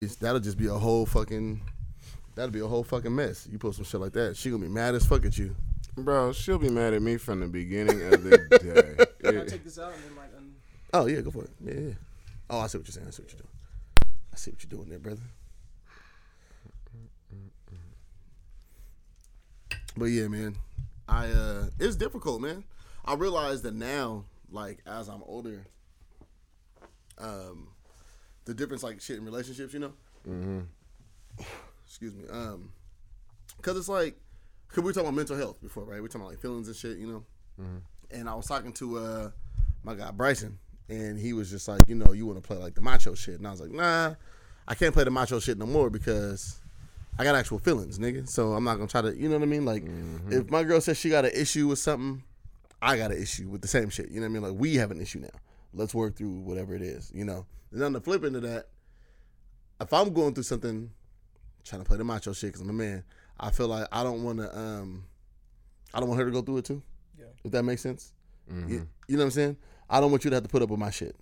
that'll just be a whole fucking. That'll be a whole fucking mess. You post some shit like that, she gonna be mad as fuck at you. Bro, she'll be mad at me from the beginning of the day. Can I take this out and then like un- Oh yeah, go for it. Yeah, yeah. Oh, I see what you're saying. I see what you're doing. I see what you're doing there, brother. But yeah, man, I uh, it's difficult, man. I realize that now, like as I'm older, um, the difference, like shit in relationships, you know. Mm-hmm. Excuse me. Um, cause it's like, cause we were talking about mental health before, right? We are talking about like feelings and shit, you know. And I was talking to uh my guy Bryson, and he was just like, you know, you want to play like the macho shit, and I was like, nah, I can't play the macho shit no more because I got actual feelings, nigga. So I'm not gonna try to, you know what I mean? Like, if my girl says she got an issue with something, I got an issue with the same shit. You know what I mean? Like, we have an issue now. Let's work through whatever it is, you know. And on the flip end of that, if I'm going through something, trying to play the macho shit because I'm a man, I feel like I don't want to, um, I don't want her to go through it too. Yeah. If that makes sense. You, you know what I'm saying? I don't want you to have to put up with my shit.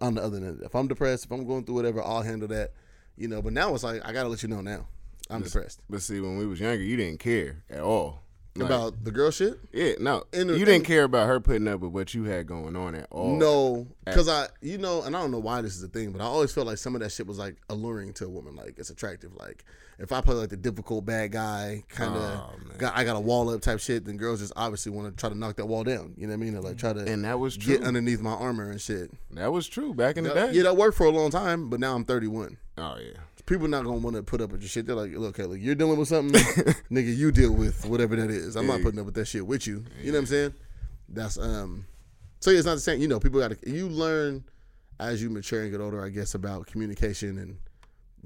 On the other end, if I'm depressed, if I'm going through whatever, I'll handle that. You know, but now it's like I gotta let you know now. I'm depressed But see, when we was younger, you didn't care at all. Like, about the girl shit. yeah, no, you didn't care about her putting up with what you had going on at all. No, because I, you know, and I don't know why this is a thing, but I always felt like some of that shit was like alluring to a woman. Like it's attractive. Like if I play like the difficult bad guy kind of, Oh, got, I got a wall up type shit, then girls just obviously want to try to knock that wall down. You know what I mean? Or like try to and that was true. get underneath my armor and shit. that was true back in the day. yeah, that worked for a long time, but now I'm 31. Oh yeah. People not gonna want to put up with your shit. They're like, look, okay, look, you're dealing with something, nigga. You deal with whatever that is. I'm not putting up with that shit with you. You know what I'm saying? That's um. So yeah, it's not the same. You know, people got to. You learn as you mature and get older, I guess, about communication and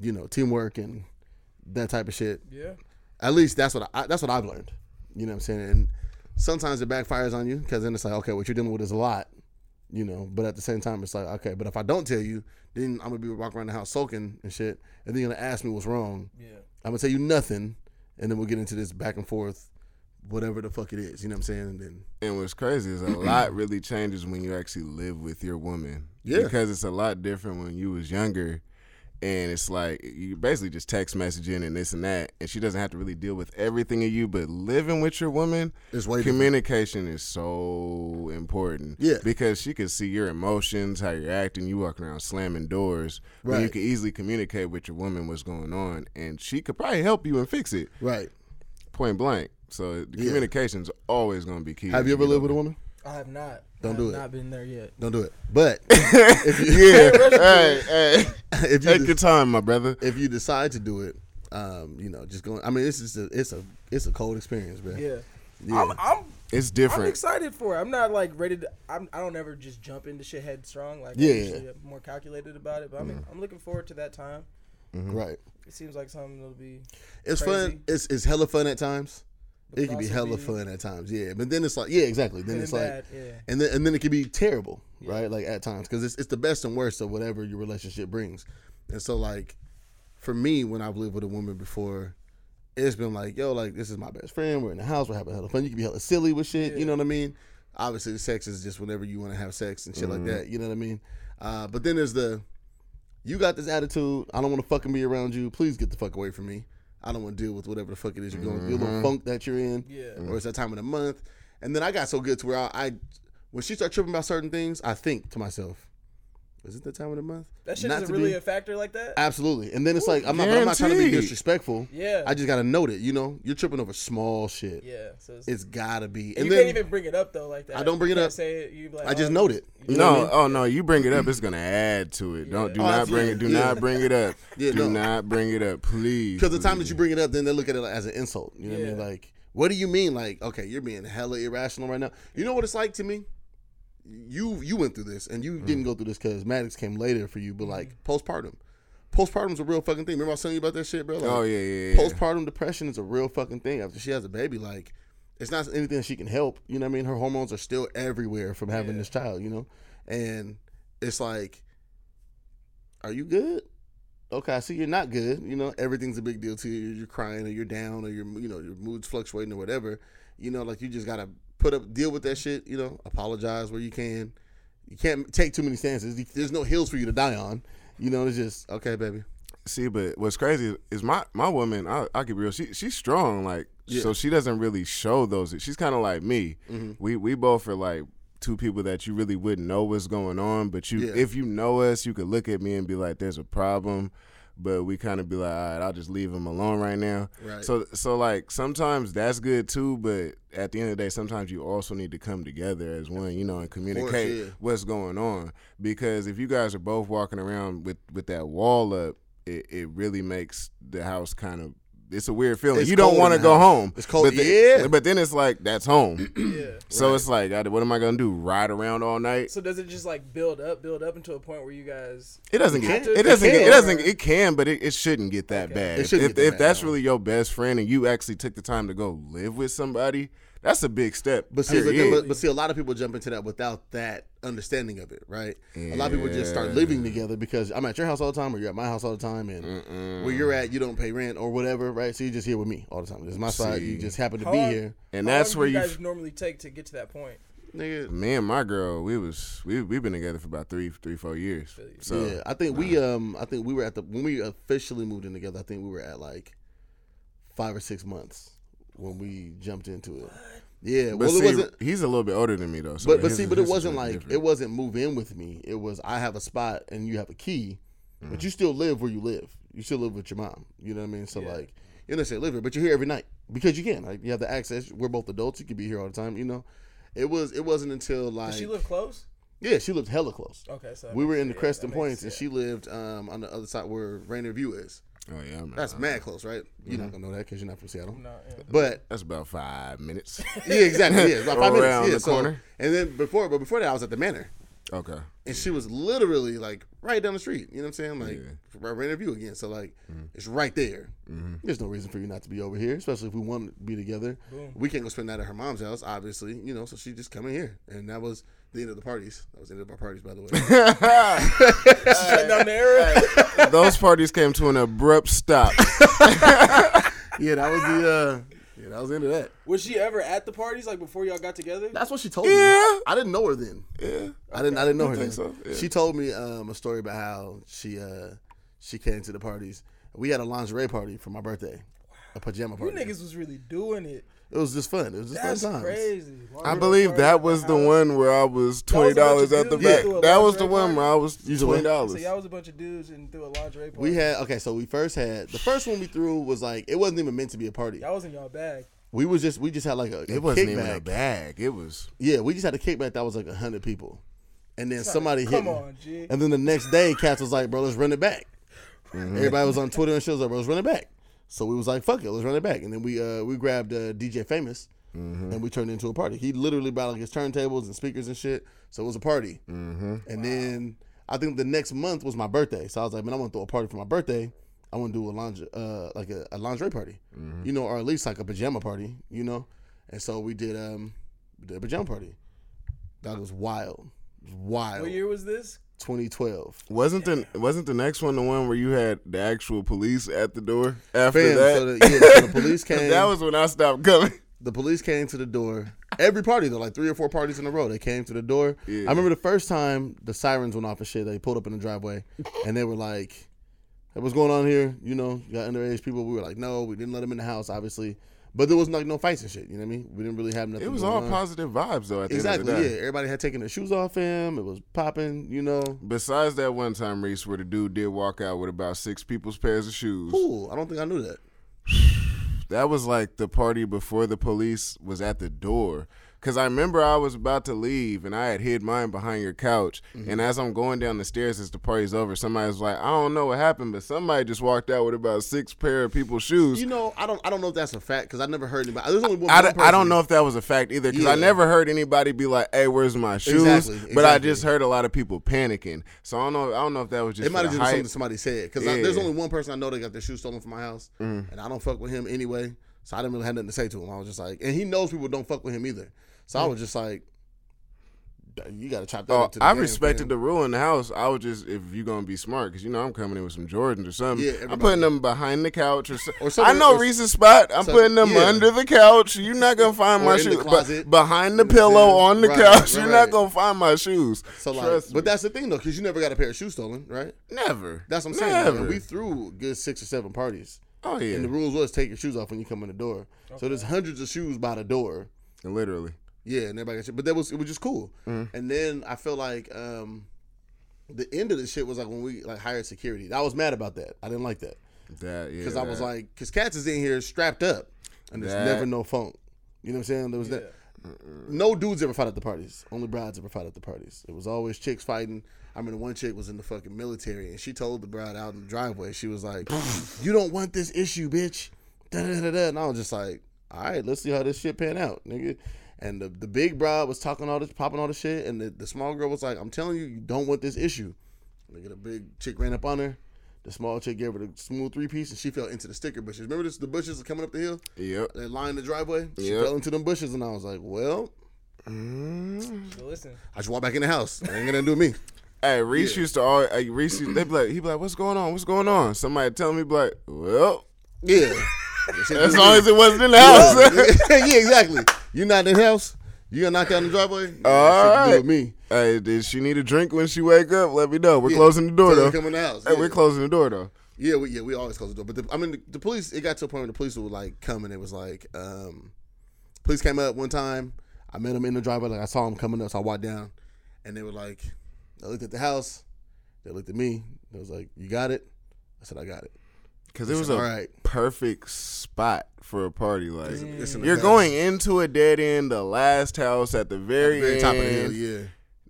you know teamwork and that type of shit. yeah. At least that's what I, that's what I've learned. You know what I'm saying? And sometimes it backfires on you because then it's like, okay, what you're dealing with is a lot, you know. But at the same time, it's like, okay, but if I don't tell you, then I'm gonna be walking around the house sulking and shit, and then you're gonna ask me what's wrong. Yeah. I'm gonna tell you nothing, and then we'll get into this back and forth, whatever the fuck it is. You know what I'm saying? And then And what's crazy is a lot really changes when you actually live with your woman. Yeah. Because it's a lot different when you was younger. And it's like you basically just text messaging and this and that, and she doesn't have to really deal with everything of you. But living with your woman, It's way different. communication is so important. Yeah. because she can see your emotions, how you're acting. You walking around slamming doors, when you can easily communicate with your woman what's going on, and she could probably help you and fix it right. point blank. So the Yeah. communication's always going to be key. Have you ever lived with a woman? I have not. Don't I do it. Not been there yet. Don't do it. But if you, Yeah. hey, hey. if you Take de- your time, my brother. if you decide to do it, um, you know, just going. I mean, it's just a, it's a it's a cold experience, bro. Yeah. Yeah. I'm, I'm It's different. I'm excited for it. I'm not like ready to. I'm, I don't ever just jump into shit headstrong. Like Yeah. I'm more calculated about it. But I'm I'm looking forward to that time. Right. It seems like something that'll be. It's Crazy. fun. It's it's hella fun at times. But It can be also hella be fun at times, yeah. But then it's like, yeah, exactly. Then it's and like, bad, yeah. and then and then it can be terrible, right? Like at times, because it's it's the best and worst of whatever your relationship brings. And so, like, for me, when I've lived with a woman before, it's been like, yo, like this is my best friend. We're in the house. We're having hella fun. You can be hella silly with shit. You know what I mean? Obviously, the sex is just whenever you want to have sex and shit like that. You know what I mean? Uh, but then there's the, you got this attitude. I don't want to fucking be around you. Please get the fuck away from me. I don't want to deal with whatever the fuck it is you're going through. Your little mm-hmm. funk that you're in. Yeah. Or it's that time of the month. And then I got so good to where I, I when she start tripping about certain things, I think to myself, is it the time of the month? That shit Not isn't really be- a factor like that. Absolutely. And then it's like I'm not, I'm not trying to be disrespectful. Yeah. I just gotta note it. You know, you're tripping over small shit. yeah. So it's, It's gotta be. you And can't even bring it up though like that. I don't bring You it up. Say it. You like, I just oh, note it. You know what I No, mean? oh no, you bring it up, it's gonna add to it. Don't do Oh, not bring it. Do. Yeah. not bring it up. Yeah, do no. not bring it up, please. Because the time that you bring it up, then they look at it as an insult. You know what I mean? Like, what do you mean? Like, okay, you're being hella irrational right now. You know what it's like to me? You you went through this, and you didn't mm-hmm. go through this because Maddox came later for you. But like mm-hmm. postpartum, postpartum's a real fucking thing. Remember I was telling you about that shit, bro? Like, Oh yeah, yeah, yeah. postpartum depression is a real fucking thing. After she has a baby, like it's not anything she can help. You know what I mean? Her hormones are still everywhere from having Yeah. this child. You know, and it's like, are you good? Okay, I see you're not good. You know, everything's a big deal to you. You're crying or you're down or you're you know your mood's fluctuating or whatever. You know, like you just gotta put up deal with that shit. You know, apologize where you can. You can't take too many stances. There's no hills for you to die on. You know, it's just okay, baby. See, but what's crazy is my my woman. I I keep it real. She she's strong. Like Yeah. so, she doesn't really show those. She's kind of like me. Mm-hmm. We we both are like two people that you really wouldn't know what's going on. But you, Yeah. if you know us, you could look at me and be like, "There's a problem." But we kind of be like, "All right, I'll just leave him alone right now." Right. So so like sometimes that's good too. But at the end of the day, sometimes you also need to come together as one, you know, and communicate yeah. what's going on. Because if you guys are both walking around with with that wall up, it, it really makes the house kind of it's a weird feeling. It's you don't want to go house. home. It's cold- But then, yeah. But then it's like that's home. Yeah. So it's like, I- what am I gonna do? Ride around all night? So does it just like build up, build up until a point where you guys? It doesn't get. to- It doesn't. it Get, it doesn't. or- It can, but it, it shouldn't get that Okay. bad. It If, shouldn't if, get that if that's bad, really your best friend and you actually took the time to go live with somebody, that's a big step. But see, but, but, but see, a lot of people jump into that without that understanding of it, right? A lot of people just start living together because I'm at your house all the time, or you're at my house all the time, and where you're at, you don't pay rent or whatever, right? So you're just here with me all the time. This is my side. You just happen to How be long- here, and that's where you. you guys normally take to get to that point. nigga. me and my girl, we was we we've been together for about three three four years. So yeah, I think we um, I think we were at the when we officially moved in together. I think we were at like five or six months when we jumped into it. Yeah, but well, see, it wasn't. he's a little bit older than me though. So But but his- see, but it wasn't like different. it wasn't move in with me. It was I have a spot and you have a key, Mm. but you still live where you live. You still live with your mom. You know what I mean? So Yeah. like you don't necessarily live here, but you're here every night because you can. Like you have the access. We're both adults. You can be here all the time. You know. It was it wasn't until like Does she live close? yeah she lived hella close. Okay, so We were in the yeah, Creston that Points and she lived um, on the other side where Rainier View is. Oh yeah, I remember. That's mad close, right? You're Mm-hmm. not gonna know that because you're not from Seattle. No, yeah. But That's about five minutes. yeah, exactly. Yeah, about five minutes. Around Yeah, the so- corner. And then before, but before that, I was at the Manor. okay. and she was literally like right down the street. You know what I'm saying? Like Yeah. right right in view again. So like it's right there. There's no reason for you not to be over here, especially if we want to be together. Boom. We can't go spend that at her mom's house, obviously. You know, so she just come in here, and that was the end of the parties. That was the end of our parties, by the way. Shut down the era. Those parties came to an abrupt stop. yeah, that was the uh, yeah, that was the end of that. Was she ever at the parties like before y'all got together? That's what she told me. Yeah. I didn't know her then. yeah. I didn't. I didn't know her then. so, yeah. She told me um, a story about how she uh, she came to the parties. We had a lingerie party for my birthday, a pajama party. You niggas was really doing it. It was just fun. It was just That's fun times. crazy. I believe that was the one where I was twenty dollars at the back. that That was the lingerie one where I was You said what? twenty So dollars. y'all was a bunch of dudes and threw a lingerie party. We had okay, so we first had the first one we threw was like it wasn't even meant to be a party. y'all was in y'all bag. We was just we just had like a, a It wasn't kickback. even a bag. It was Yeah, we just had a kickback that was like hundred people, and then somebody hit Come me. on, G. And then the next day, Cats was like, "Bro, let's run it back." Mm-hmm. Everybody was on Twitter and shit was like, "Bro, let's run it back." So we was like, "Fuck it, let's run it back." And then we uh we grabbed uh, DJ Famous Mm-hmm. and we turned it into a party. He literally brought like his turntables and speakers and shit. So it was a party. Mm-hmm. And then I think the next month was my birthday. So I was like, "Man, I want to throw a party for my birthday." I want to do a lingerie, uh, like a, a lingerie party, Mm-hmm. you know, or at least like a pajama party, you know. And so we did um, we did a pajama party. That was wild, wild. What year was this? 2012. wasn't the wasn't the next one the one where you had the actual police at the door after Fam, that. so the, yeah, so the police came. that was when I stopped coming. the police came to the door. Every party though, like three or four parties in a row, they came to the door. Yeah. I remember the first time the sirens went off and shit. They pulled up in the driveway, and they were like, hey, "What's going on here? You know, you got underage people." We were like, "No, we didn't let them in the house, obviously." But there was like no fights and shit. You know what I mean? We didn't really have nothing. It was all on. positive vibes though. At the Exactly. end of Yeah. the day. Everybody had taken their shoes off him. It was popping. You know. Besides that one time, Reese, where the dude did walk out with about six people's pairs of shoes. Cool. I don't think I knew that. That was like the party before the police was at the door. Cause I remember I was about to leave and I had hid mine behind your couch. Mm-hmm. And as I'm going down the stairs as the party's over, somebody was like, I don't know what happened, but somebody just walked out with about six pair of people's shoes. You know, I don't. I don't know if that's a fact because I never heard anybody. There's only one. I, one I don't know if that was a fact either because Yeah. I never heard anybody be like, "Hey, where's my shoes?" Exactly, But I just heard a lot of people panicking. So I don't know. I don't know if that was just It might have just hype. something somebody said because Yeah. there's only one person I know that got their shoes stolen from my house, Mm. and I don't fuck with him anyway. So I didn't really have nothing to say to him. I was just like, and he knows people don't fuck with him either. So I was just like, you got to chop that. Oh, up to the I game, respected fam. the rule in the house. I would just if you gonna be smart, because you know I'm coming in with some Jordans or something. Yeah, I'm putting them behind the couch or, so, Or I know or- Reese's spot. I'm so- putting them yeah. under the couch. You're not gonna find Or my shoes behind the You know what I'm pillow saying? on the Right, couch. right, You're right. not gonna find my shoes. So like, but that's the thing though, because you never got a pair of shoes stolen, right? never. That's what I'm saying. Never. and we threw a good six or seven parties, oh yeah, and the rules was take your shoes off when you come in the door. So there's hundreds of shoes by the door. literally. Yeah, and everybody got shit. But that was it was just cool. Mm-hmm. And then I felt like um the end of the shit was like when we like hired security. I was mad about that. I didn't like that That yeah. because I was like, because cats is in here strapped up, and there's That- never no phone. You know what I'm saying? There was that. No dudes ever fight at the parties. Only brides ever fight at the parties. It was always chicks fighting. I remember one chick was in the fucking military, and she told the bride out in the driveway, she was like, "You don't want this issue, bitch." Da, da, da, da. And I was just like, "All right, let's see how this shit pan out, nigga." And the, the big bride was talking all this, popping all this shit, and the, the small girl was like, "I'm telling you, you don't want this issue." Nigga, the big chick ran up on her. The small chick gave her the smooth three piece, and she fell into the sticker bushes. Remember this? The bushes are coming up the hill Yep. that line the driveway. She Yep. fell into them bushes, and I was like, "Well, mm. So listen, I just walk back in the house. It ain't gonna do me." Hey, Reese used to always. Hey, Reese, used- they be like, he be like, "What's going on? What's going on?" Somebody tell me, be like, "Well, Yeah, as long as it wasn't in the house." yeah, exactly. You're not in the house. You gonna knock down the driveway? All Shit to do with me. hey, did she need a drink when she wake up? Let me know. We're closing the door though. to Come in the house. Hey, yeah. we're closing the door though. Yeah, we, yeah, we always close the door. But the, I mean, the, the police. It got to a point where the police would like come and it was like, um, police came up one time. I met them in the driveway. Like I saw them coming up, so I walked down, and they were like, I looked at the house. They looked at me. They was like, "You got it." I said, "I got it." Because it was a All right. perfect spot for a party. Like It's in the you're going into a dead end, the last house at the very, very end. top of the hill. Yeah.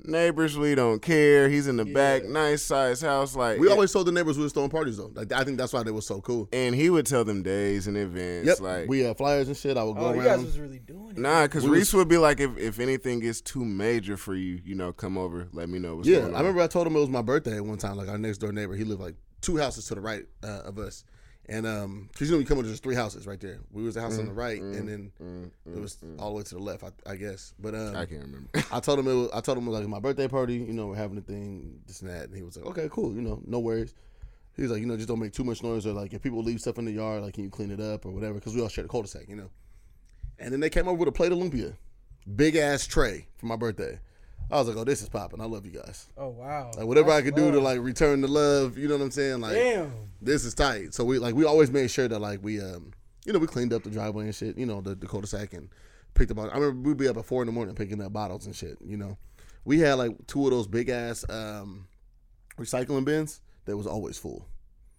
Neighbors we don't care. He's in the back, nice size house. Like We always told the neighbors we was throwing parties though. Like I think that's why they was so cool. and he would tell them days in advance. Yep. Like we had flyers and shit. I would go oh, you guys was really doing it. Nah, because We was- Reese would be like, if, if anything gets too major for you, you know, come over, let me know what's yeah, going on. I remember I told him it was my birthday one time. Like our next door neighbor, he lived like two houses to the right uh, of us, and um, cause you know we come over, there's three houses right there. We was the house on the Mm, right, and then it was all the way to the left, I, I guess. But um, I can't remember. I told him it was, I told him it was like my birthday party. You know, we're having a thing, this and that. And he was like, okay, cool. You know, no worries. He was like, you know, just don't make too much noise, or like if people leave stuff in the yard, like can you clean it up or whatever? Because we all share the cul-de-sac, you know. And then they came over with a plate of lumpia, big ass tray for my birthday. I was like, oh, this is popping. I love you guys. Oh wow. Like whatever I That's could do to like return the love, you know what I'm saying? Like Damn. this is tight. So we like we always made sure that like we um you know we cleaned up the driveway and shit, you know the, the cul-de-sac and picked up. I remember we'd be up at four in the morning picking up bottles and shit. You know, we had like two of those big ass um recycling bins that was always full.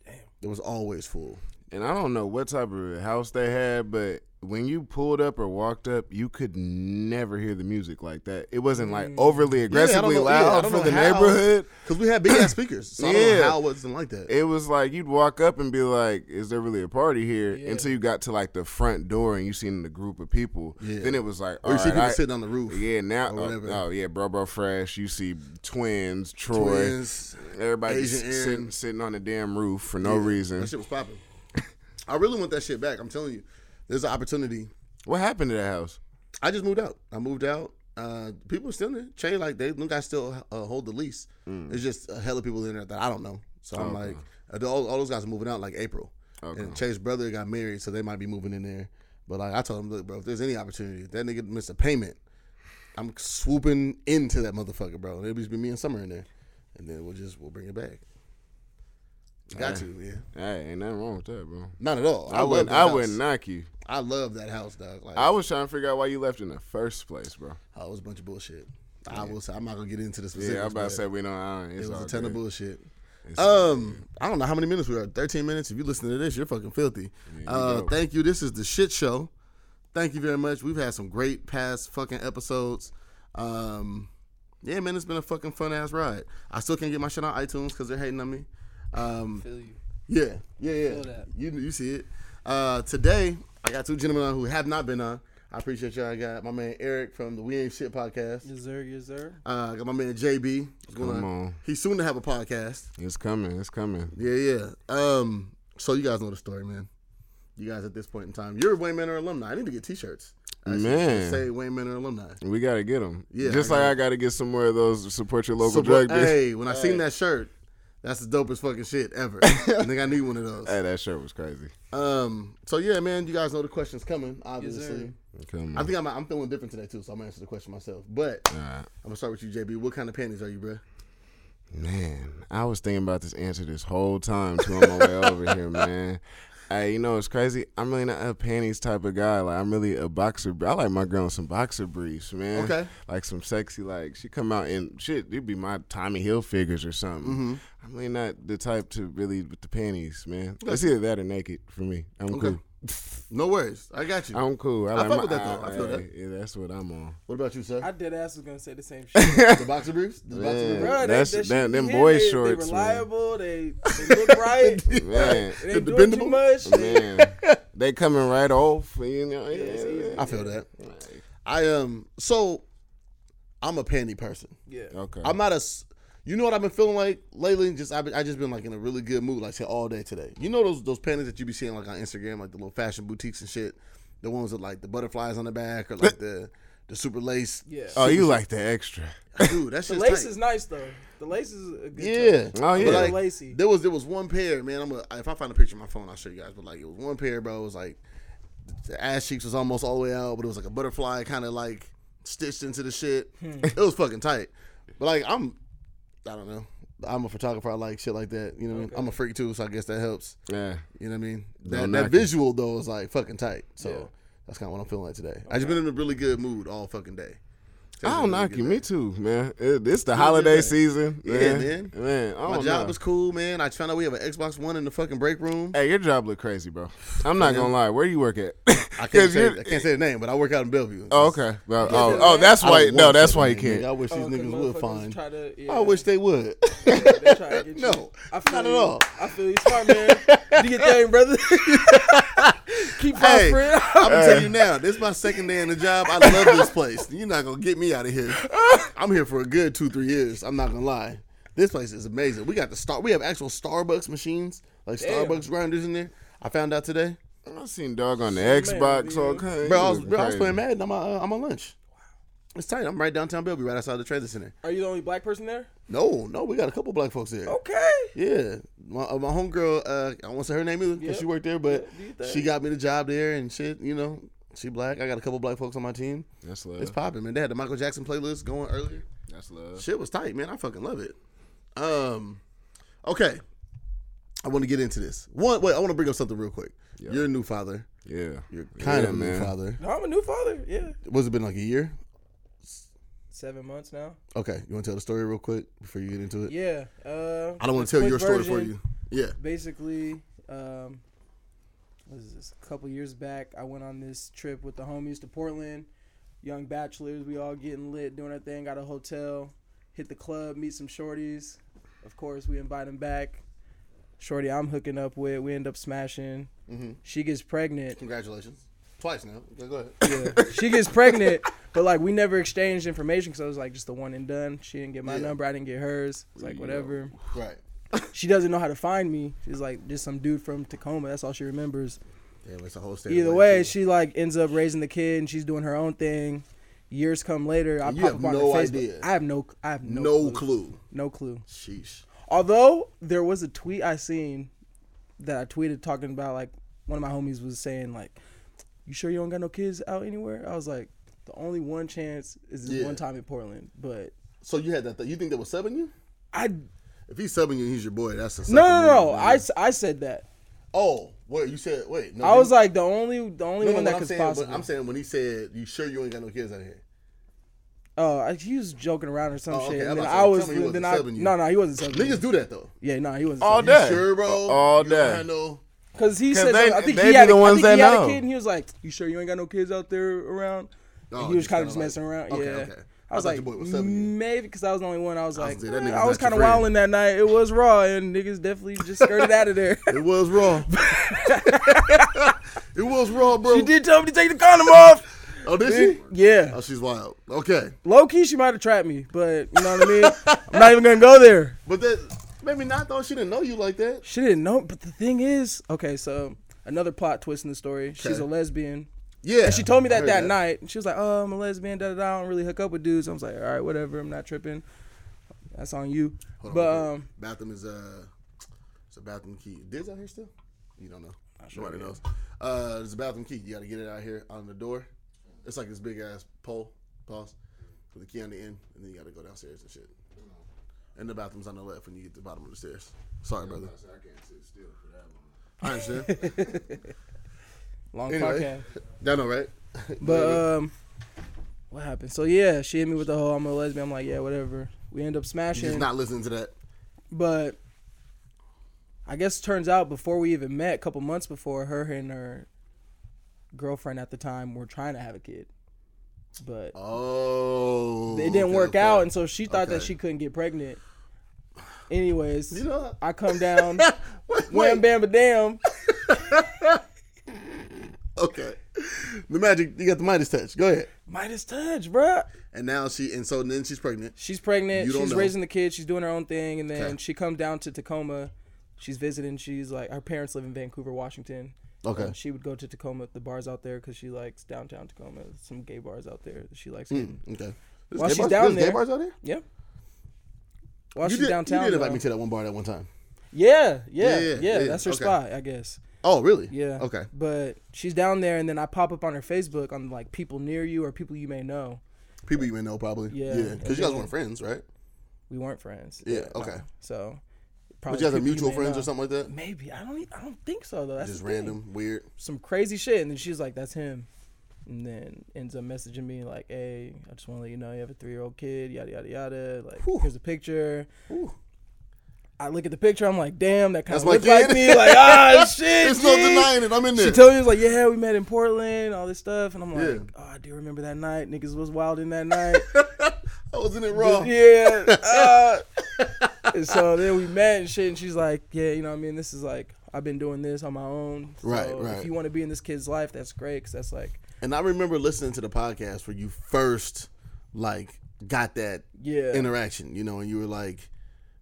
Damn. It was always full. And I don't know what type of house they had, but when you pulled up or walked up, you could never hear the music like that. It wasn't like mm. overly aggressively yeah, I loud don't for the how. neighborhood. Because we had big ass speakers. So Yeah. know how it wasn't like that. It was like you'd walk up and be like, "Is there really a party here?" Yeah. Until you got to like the front door and you seen the group of people. Yeah. Then it was like, or "All you see right, people I- sitting on the roof. Yeah, now oh, oh, yeah, bro, bro, fresh. You see twins, Troy, Twins, everybody Asian just Aaron. sitting sitting on the damn roof for no Yeah, reason. That shit was popping. I really want that shit back. I'm telling you, there's an opportunity. What happened to that house? I just moved out. I moved out. Uh, people are still in there. Che, like they, them guys still uh, hold the lease. There's just a hell of people in there that I don't know. So I'm Mm. Okay. like, uh, all, all those guys are moving out like April. Okay. And Che's brother got married, so they might be moving in there. But like I told him, look, bro, if there's any opportunity, if that nigga missed a payment, I'm swooping into that motherfucker, bro. It'll just be me and Summer in there, and then we'll just we'll bring it back. Got to, yeah. Hey, ain't nothing wrong with that, bro. Not at all. I, love wouldn't. I house. wouldn't knock you. I love that house, dog. Like I was trying to figure out why you left in the first place, bro. oh, it was a bunch of bullshit. I will say I'm not gonna get into the specifics. Yeah, I'm about to say we don't. I don't it was a ton of bullshit. It's- Um, I don't know how many minutes we are. Thirteen minutes. If you listen to this, you're fucking filthy. Yeah, uh, you thank you. This is the shit show. Thank you very much. We've had some great past fucking episodes. Um, yeah, man, it's been a fucking fun ass ride. I still can't get my shit on iTunes because they're hating on me. Um, Feel you. yeah, yeah, yeah. Feel that. You you see it. Uh, today I got two gentlemen on who have not been on. I appreciate y'all. I got my man Eric from the We Ain't Shit podcast. Yes sir. Yes sir. Uh, I got my man JB. What's going Come on. He's soon to have a podcast. It's coming. It's coming. Yeah, yeah. Um, so you guys know the story, man. You guys at this point in time, you're a Wayne Manor alumni. I need to get T-shirts. Actually, Man. say Wayne Manor alumni. We gotta get them. Yeah, just I like got I gotta get some more of those support your local So, drug dealers. hey, when I seen that shirt, that's the dopest fucking shit ever. I think I need one of those. Hey, that shirt was crazy. Um. So yeah, man, you guys know the question's coming. Obviously, Come I think I'm I'm feeling different today too, so I'm gonna answer the question myself. But Alright. I'm gonna start with you, JB. What kind of panties are you, bro? Man, I was thinking about this answer this whole time too on my way over here, man. Hey, you know it's crazy. I'm really not a panties type of guy. Like I'm really a boxer. I like my girl in some boxer briefs, man. Okay. Like some sexy, like she come out in shit. It'd be my Tommy Hilfigers or something. Mm-hmm. I'm really not the type to really with the panties, man. It's either that or naked for me. I'm Okay. cool. No worries, I got you. I'm cool. I, I like fuck my, with that, though. I feel that. Yeah, that's what I'm on. What about you, sir? I dead ass was gonna say the same shit. the boxer briefs? The boxer Man. briefs? Bro, That's- that shit them- be them boy they, shorts, They man. reliable. They, they look right. Man. They The ain't doing dependable? too much. Man, they coming right off. You know, it's easy. I feel that. I um. So, I'm a panty person. yeah. Okay. I'm not a. s- You know what I've been feeling like lately? Just I've been, I just been like in a really good mood, like say all day today. You know those those panties that you be seeing like on Instagram, like the little fashion boutiques and shit. The ones with like the butterflies on the back or like the the super lace. Yeah. oh, you like the extra? dude, that The shit's lace tight. is nice though. The lace is a good. Yeah. touch. Oh yeah. like, lacy. There was there was one pair, man. I'm gonna if I find a picture on my phone, I'll show you guys. But like it was one pair, bro. It was like the ass cheeks was almost all the way out, but it was like a butterfly kind of like stitched into the shit. Hmm. It was fucking tight. But like I'm, I don't know. I'm a photographer. I like shit like that. You know, what I mean? Okay. I'm a freak too, so I guess that helps. yeah. You know what I mean? That, knock that visual though is like fucking tight. So Yeah. that's kind of what I'm feeling like today. I just been in a really good mood all fucking day. I don't knock you. Me too, man. It, it's the good holiday day. season. Yeah, man. man. Man, I My don't job know. is cool, man. I found out we have an Xbox One in the fucking break room. Hey, your job look crazy, bro. I'm not gonna lie. Where do you work at? I 'Cause can't say I can't say the name, but I work out in Bellevue. Oh, okay. Well, oh, yeah, oh, oh that's why. No, that's why you can't. nigga. I can't. wish these Oh, 'cause niggas would find. To, yeah. I wish they would. They to get you. No, I feel not at all. I feel you, smart man. Do your thing, brother. Keep Hey, prospering. I'm gonna tell you now. This is my second day in the job. I love this place. You're not gonna get me out of here. I'm here for a good two, three years. I'm not gonna lie. This place is amazing. We got the star. We have actual Starbucks machines, like Damn. Starbucks grinders in there. I found out today, I seen dog on the Man, Xbox. yeah. Okay, bro. I was, bro, I was playing Madden. I'm on, uh, I'm on lunch. It's tight. I'm right downtown Bellevue, right outside the transit center. Are you the only black person there? No, no, we got a couple black folks there. Okay. Yeah, my, uh, my homegirl, uh, I won't say her name either because Yeah. she worked there, but Yeah, do your thing. she got me the job there and shit. You know, she black. I got a couple black folks on my team. That's love. It's popping, man. They had the Michael Jackson playlist going earlier. That's love. Shit was tight, man. I fucking love it. Um, okay, I want to get into this. One, wait, I want to bring up something real quick. Yeah. You're a new father. Yeah. You're kind Yeah, of a new father. No, I'm a new father. Yeah. Was it been like a year? Seven months now. Okay, you want to tell the story real quick before you get into it? Yeah. Uh, I don't want to tell quick your story for you. Yeah. basically, um, what is this? A couple years back, I went on this trip with the homies to Portland. Young bachelors, we all getting lit, doing our thing. Got a hotel, hit the club, meet some shorties. Of course, we invite them back. Shorty, I'm hooking up with. We end up smashing. hmm She gets pregnant. Congratulations. Twice now. Go ahead. Yeah, she gets pregnant, but like we never exchanged information because I was like just the one and done. She didn't get my Yeah. number, I didn't get hers. It's like whatever. Right. She doesn't know how to find me. She's like just some dude from Tacoma. That's all she remembers. Damn, it's a whole state. Either way, she like ends up raising the kid and she's doing her own thing. Years come later, I you pop have up on no her Facebook. idea. I have no, I have no, no clue. clue. no clue. Sheesh. Although there was a tweet I seen that I tweeted talking about like one of my homies was saying like, "You sure you don't got no kids out anywhere?" I was like, "The only one chance is this Yeah. one time in Portland." But So you had that? Th- you think that was subbing you? I If he's subbing you, he's your boy. That's a no no no. move, man. I, s- I said that. oh wait, you said wait. No, I was like the only the only no, no, one but that I'm could saying, possible. I'm saying when he said, "You sure you ain't got no kids out here?" Oh, I, he was joking around or some Oh, okay. shit. I'm And then I was tell he then wasn't I you. no no he wasn't subbing. me. Niggas do that though. Yeah, no, he wasn't. All subbing. day. You sure, bro? All You day. don't have no. Cause he 'Cause said, they- I think he had, the a, I ones think that he had know. a kid, and he was like, "You sure you ain't got no kids out there around?" Oh, And he was kind kinda just messing around. Okay, yeah. Okay. I was like, was maybe because I was the only one. I was I was like, say, that eh, I was kind of wilding that night. It was raw, and niggas definitely just skirted out of there. It was raw. it was raw, bro. she did tell me to take the condom off. Oh, did she? Yeah, Oh, she's wild. Okay, low key, she might have trapped me, but you know what I mean. I'm not even gonna go there. but that maybe not though. She didn't know you like that. She didn't know, but the thing is, okay, so another plot twist in the story. She's a lesbian. Yeah, And she told me I that that, night. And she was like, "Oh, I'm a lesbian. Da da da. I don't really hook up with dudes." I was like, "All right, whatever. I'm not tripping. That's on you." Hold but real quick. um, bathroom is uh, it's a bathroom key. Diz out here still? You don't know. sure Nobody knows. Uh, there's a bathroom key. You got to get it out here on the door. It's like this big ass pole. Pause. With the key on the end, and then you got to go downstairs and shit. And the bathroom's on the left when you get to the bottom of the stairs. Sorry, brother. I can't sit still for that long. I understand. long Anyway. podcast. I know, right? But um, what happened? So yeah, she hit me with the whole I'm a lesbian. I'm like, yeah, whatever. We end up She's smashing. not listening to that. But I guess it turns out before we even met, a couple months before, her and her girlfriend at the time were trying to have a kid. But Oh, it didn't okay, work okay. out, and so she thought that she couldn't get pregnant. Anyways, You know, I come down, wait, wham bam ba damn. Okay, the magic. You got the Midas touch. Go ahead. Midas touch, bruh. And now she, and so then she's pregnant. She's pregnant. You don't She's know. raising the kid. She's doing her own thing, and then Okay. she comes down to Tacoma. She's visiting. She's like her parents live in Vancouver, Washington. Okay. And she would go to Tacoma, the bars out there, because she likes downtown Tacoma. Some gay bars out there that she likes. hitting. Mm, okay. There's While gay she's bars- down there's gay there- bars out there. Yeah. While you she's did, downtown. You did invite though. me to that one bar that one time. yeah, Yeah, yeah, yeah, yeah, yeah, That's her okay. spot, I guess. Oh, really? Yeah. Okay. But she's down there, and then I pop up on her Facebook on like people near you or people you may know. People you may know probably. Yeah, Yeah. Because you guys weren't friends, right? We weren't friends. Yeah, no. okay. So. But probably you guys are mutual friends know. or something like that. Maybe I don't. I don't think so though. That's Just the thing. random, weird. Some crazy shit, and then she's like, "That's him," and then ends up messaging me like, "Hey, I just want to let you know you have a three year old kid. Yada yada yada. Like, Whew. here's a picture." Whew. I look at the picture. I'm like, "Damn, that kind of looks like me." Like, ah, shit. There's no G." denying it. I'm in there. She told me, "Was like, yeah, we met in Portland, all this stuff," and I'm like, Yeah. "Oh, I do remember that night. Niggas was wild in that night." I was in it raw. Yeah. Uh, and so then we met and shit, and she's like, "Yeah, you know, what I mean, this is like, I've been doing this on my own. So Right, right. If you want to be in this kid's life, that's great, because that's like, And I remember listening to the podcast where you first like got that yeah. interaction, you know, and you were like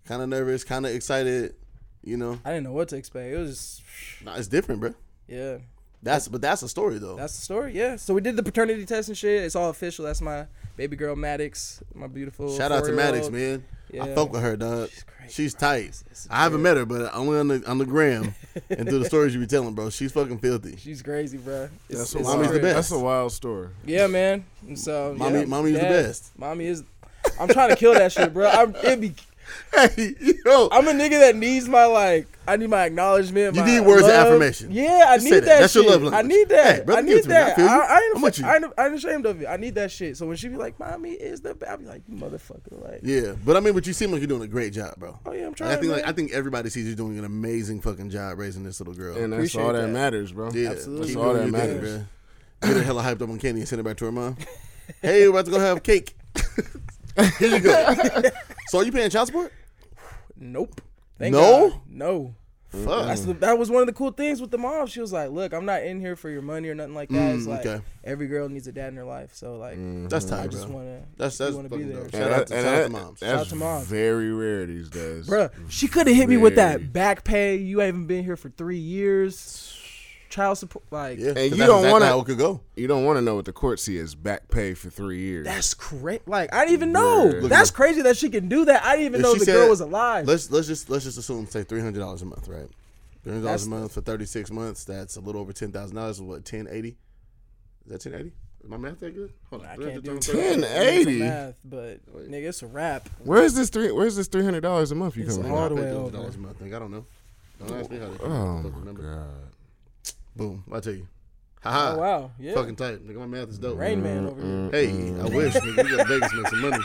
kind of nervous, kind of excited, you know. I didn't know what to expect. It was, just, Nah, it's different, bro. yeah, That's but that's a story though. that's the story. Yeah. So we did the paternity test and shit. It's all official. That's my baby girl Maddox, my beautiful. Shout out to Maddox, four-year-old. man. I Yeah. fuck with her, dog. She's great, She's tight. It's- it's I haven't met her, but only on the on the gram and through the stories you be telling, bro. She's fucking filthy. She's crazy, bro. It's, That's a wild, Mommy's the best. That's a wild story. Yeah, man. And so Mommy- yeah, mommy's the best. Mommy is. I'm trying to kill that shit, bro. I'm, it be Hey, yo, I'm a nigga that needs my like. I need my acknowledgement. You my need words of affirmation. Yeah, I Just need that. that. That's your shit. love I need that. Hey, brother, I need to me. I that. feel. I, I ain't, I'm with you. I, ain't, I ain't ashamed of it. I need that shit. So when she be like, "Mommy is the," best," I be like, "You motherfucker!" Like, yeah, but I mean, but you seem like you're doing a great job, bro. oh yeah, I'm Like, trying. I think man. like I think everybody sees you doing an amazing fucking job raising this little girl. And that's Appreciate all that, that. matters, bro. yeah, Absolutely. keep That's all that your thing, matters. bro. Get her hella hyped up on candy and send it back to her mom. hey, we're about to go have cake. Here you go. so are you paying child support? nope. Thank No? God. no. Fuck. The, that was one of the cool things with the mom. She was like, "Look, I'm not in here for your money or nothing like that. it's Mm, like okay. every girl needs a dad in her life. So like, That's I just want to. That's that's wanna be there. dope. And Shout out to, shout out to moms. That's Shout out to moms. very rare these days. Bruh, she could have hit me with that back pay. You haven't been here for three years. Child support, like Yeah, 'cause you don't wanna- could go. You don't want to know what the court see as back pay for three years. that's crazy. Like I didn't even know. Bruh. That's crazy that she can do that. I didn't even If know she the said- girl was alive. Let's let's just let's just assume say three hundred dollars a month, right? Three hundred dollars a month for thirty six months. That's a little over ten thousand dollars. What ten eighty? Is that ten eighty? Is my math that good? Hold on. I Do I have can't do turn it. 1080? math, but nigga, it's a wrap. Where's this three? Where's this three hundred dollars a month you It's coming all the way pay over. $300 a month. Nigga, I don't know. Don't ask me how they Oh my remember. god. Boom. I tell you. Haha. Oh wow, yeah. Fucking tight. Nigga, my math is dope. Rain Man over here. Mm-hmm. Hey, I wish. Nigga, we got Vegas make some money.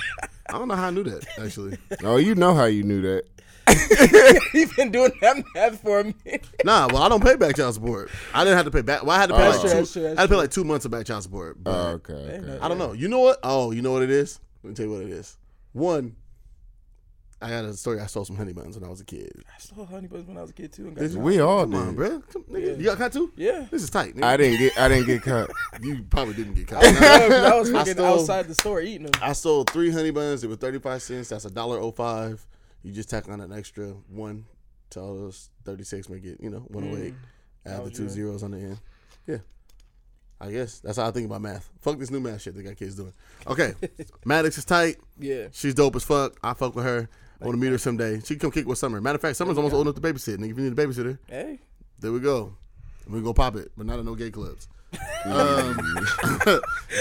I don't know how I knew that actually. Oh, you know how you knew that. He been doing that math for a minute. Nah, well, I don't pay back child support. I didn't have to pay back. Well, I had to pay Oh. like That's two. true, that's true, that's I had to pay like two months of back child support. But Oh, okay. okay. I don't know. You know what? Oh, you know what it is? Let me tell you what it is. One, I had a story. I stole some honey buns when I was a kid. I stole honey buns when I was a kid too. And got Did you? We all Come on, did. bro. Come, nigga, Yeah. You got caught too? Yeah. This is tight. Nigga. I didn't get. I didn't get caught. You probably didn't get caught. Yeah, 'cause I was I fucking stole- outside the store eating them. I sold three honey buns. It was thirty five cents. That's a dollar oh five. You just tack on an extra one to all those thirty six. Make it you know one oh eight. Mm. Add the was two your- zeros on the end. Yeah. I guess that's how I think about math. Fuck this new math shit they got kids doing. Okay, Maddox is tight. Yeah. She's dope as fuck. I fuck with her. I want to meet her someday. She can come kick with Summer. Matter of fact, Summer's almost old enough to babysit. Nigga, if you need a babysitter, Hey. there we go. We go pop it, but not at no gay clubs. um,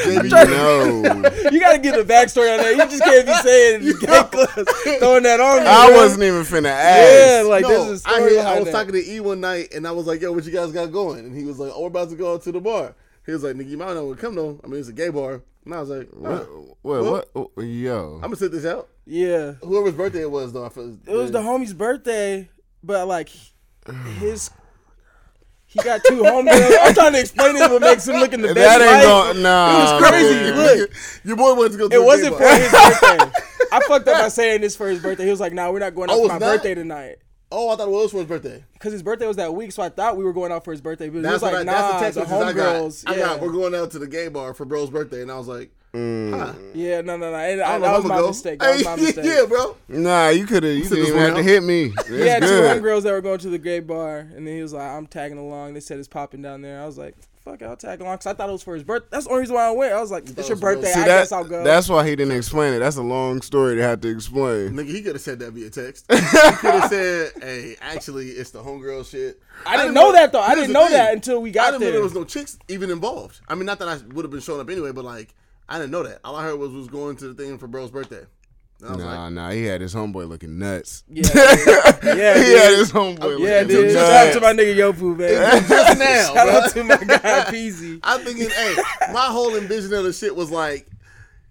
JB, No, You gotta get the backstory on that. You just can't be saying gay clubs, throwing that on me. I wasn't even finna ask. Yeah, like no, this is I, I was that. talking to E one night, and I was like, "Yo, what you guys got going?" And he was like, "Oh, we're about to go out to the bar." He was like, "Nigga, you might not want to come though. I mean, it's a gay bar." And I was like, What? "Nah, What? What? oh, Yo. I'm gonna sit this out." Yeah. Whoever's birthday it was, though, I feel It was the homie's birthday, but like his he got two homegirls. I'm trying to explain it, but makes him look in the best That ain't light. going. Nah. It was crazy. man. Look, Your boy wanted to go. To it wasn't for his birthday. I fucked up by saying this for his birthday. He was like, "Nah, we're not going oh, out Oh, for my not? birthday tonight." Oh, I thought it was for his birthday. Because his birthday was that week, so I thought we were going out for his birthday. But he That's was like, I, "Nah, that's the the, text message I got. homegirls." I got. We're going out to the gay bar for bro's birthday, and I was like, huh. Mm. yeah, no, no, no. And I I, that was my go. mistake. That was my mistake. yeah, bro. Nah, you could have. You Sit didn't even have to hit me. It's He had two good. homegirls that were going to the gay bar, and then he was like, "I'm tagging along." They said it's popping down there. I was like, "Fuck, it, I'll tag along," because I thought it was for his birthday. That's the only reason why I went. I was like, "It's your it was for birthday. real. I See, that, guess I'll go." That's why he didn't explain it. That's a long story to have to explain. Nigga, he could have said that via text. he could have said, "Hey, actually, it's the homegirl shit." I didn't know that though. I didn't know thing. that until we I got didn't know there. there was no chicks even involved. I mean, not that I would have been showing up anyway, but like, I didn't know that. All I heard was was going to the thing for bro's birthday. And Nah, like, nah, he had his homeboy looking nuts. yeah, dude. yeah, he dude. had his homeboy yeah, looking dude. just Shout out to my nigga Yopu, man. just now, Shout bro. out to my guy Peasy. I'm thinking, hey, my whole envision of the shit was like,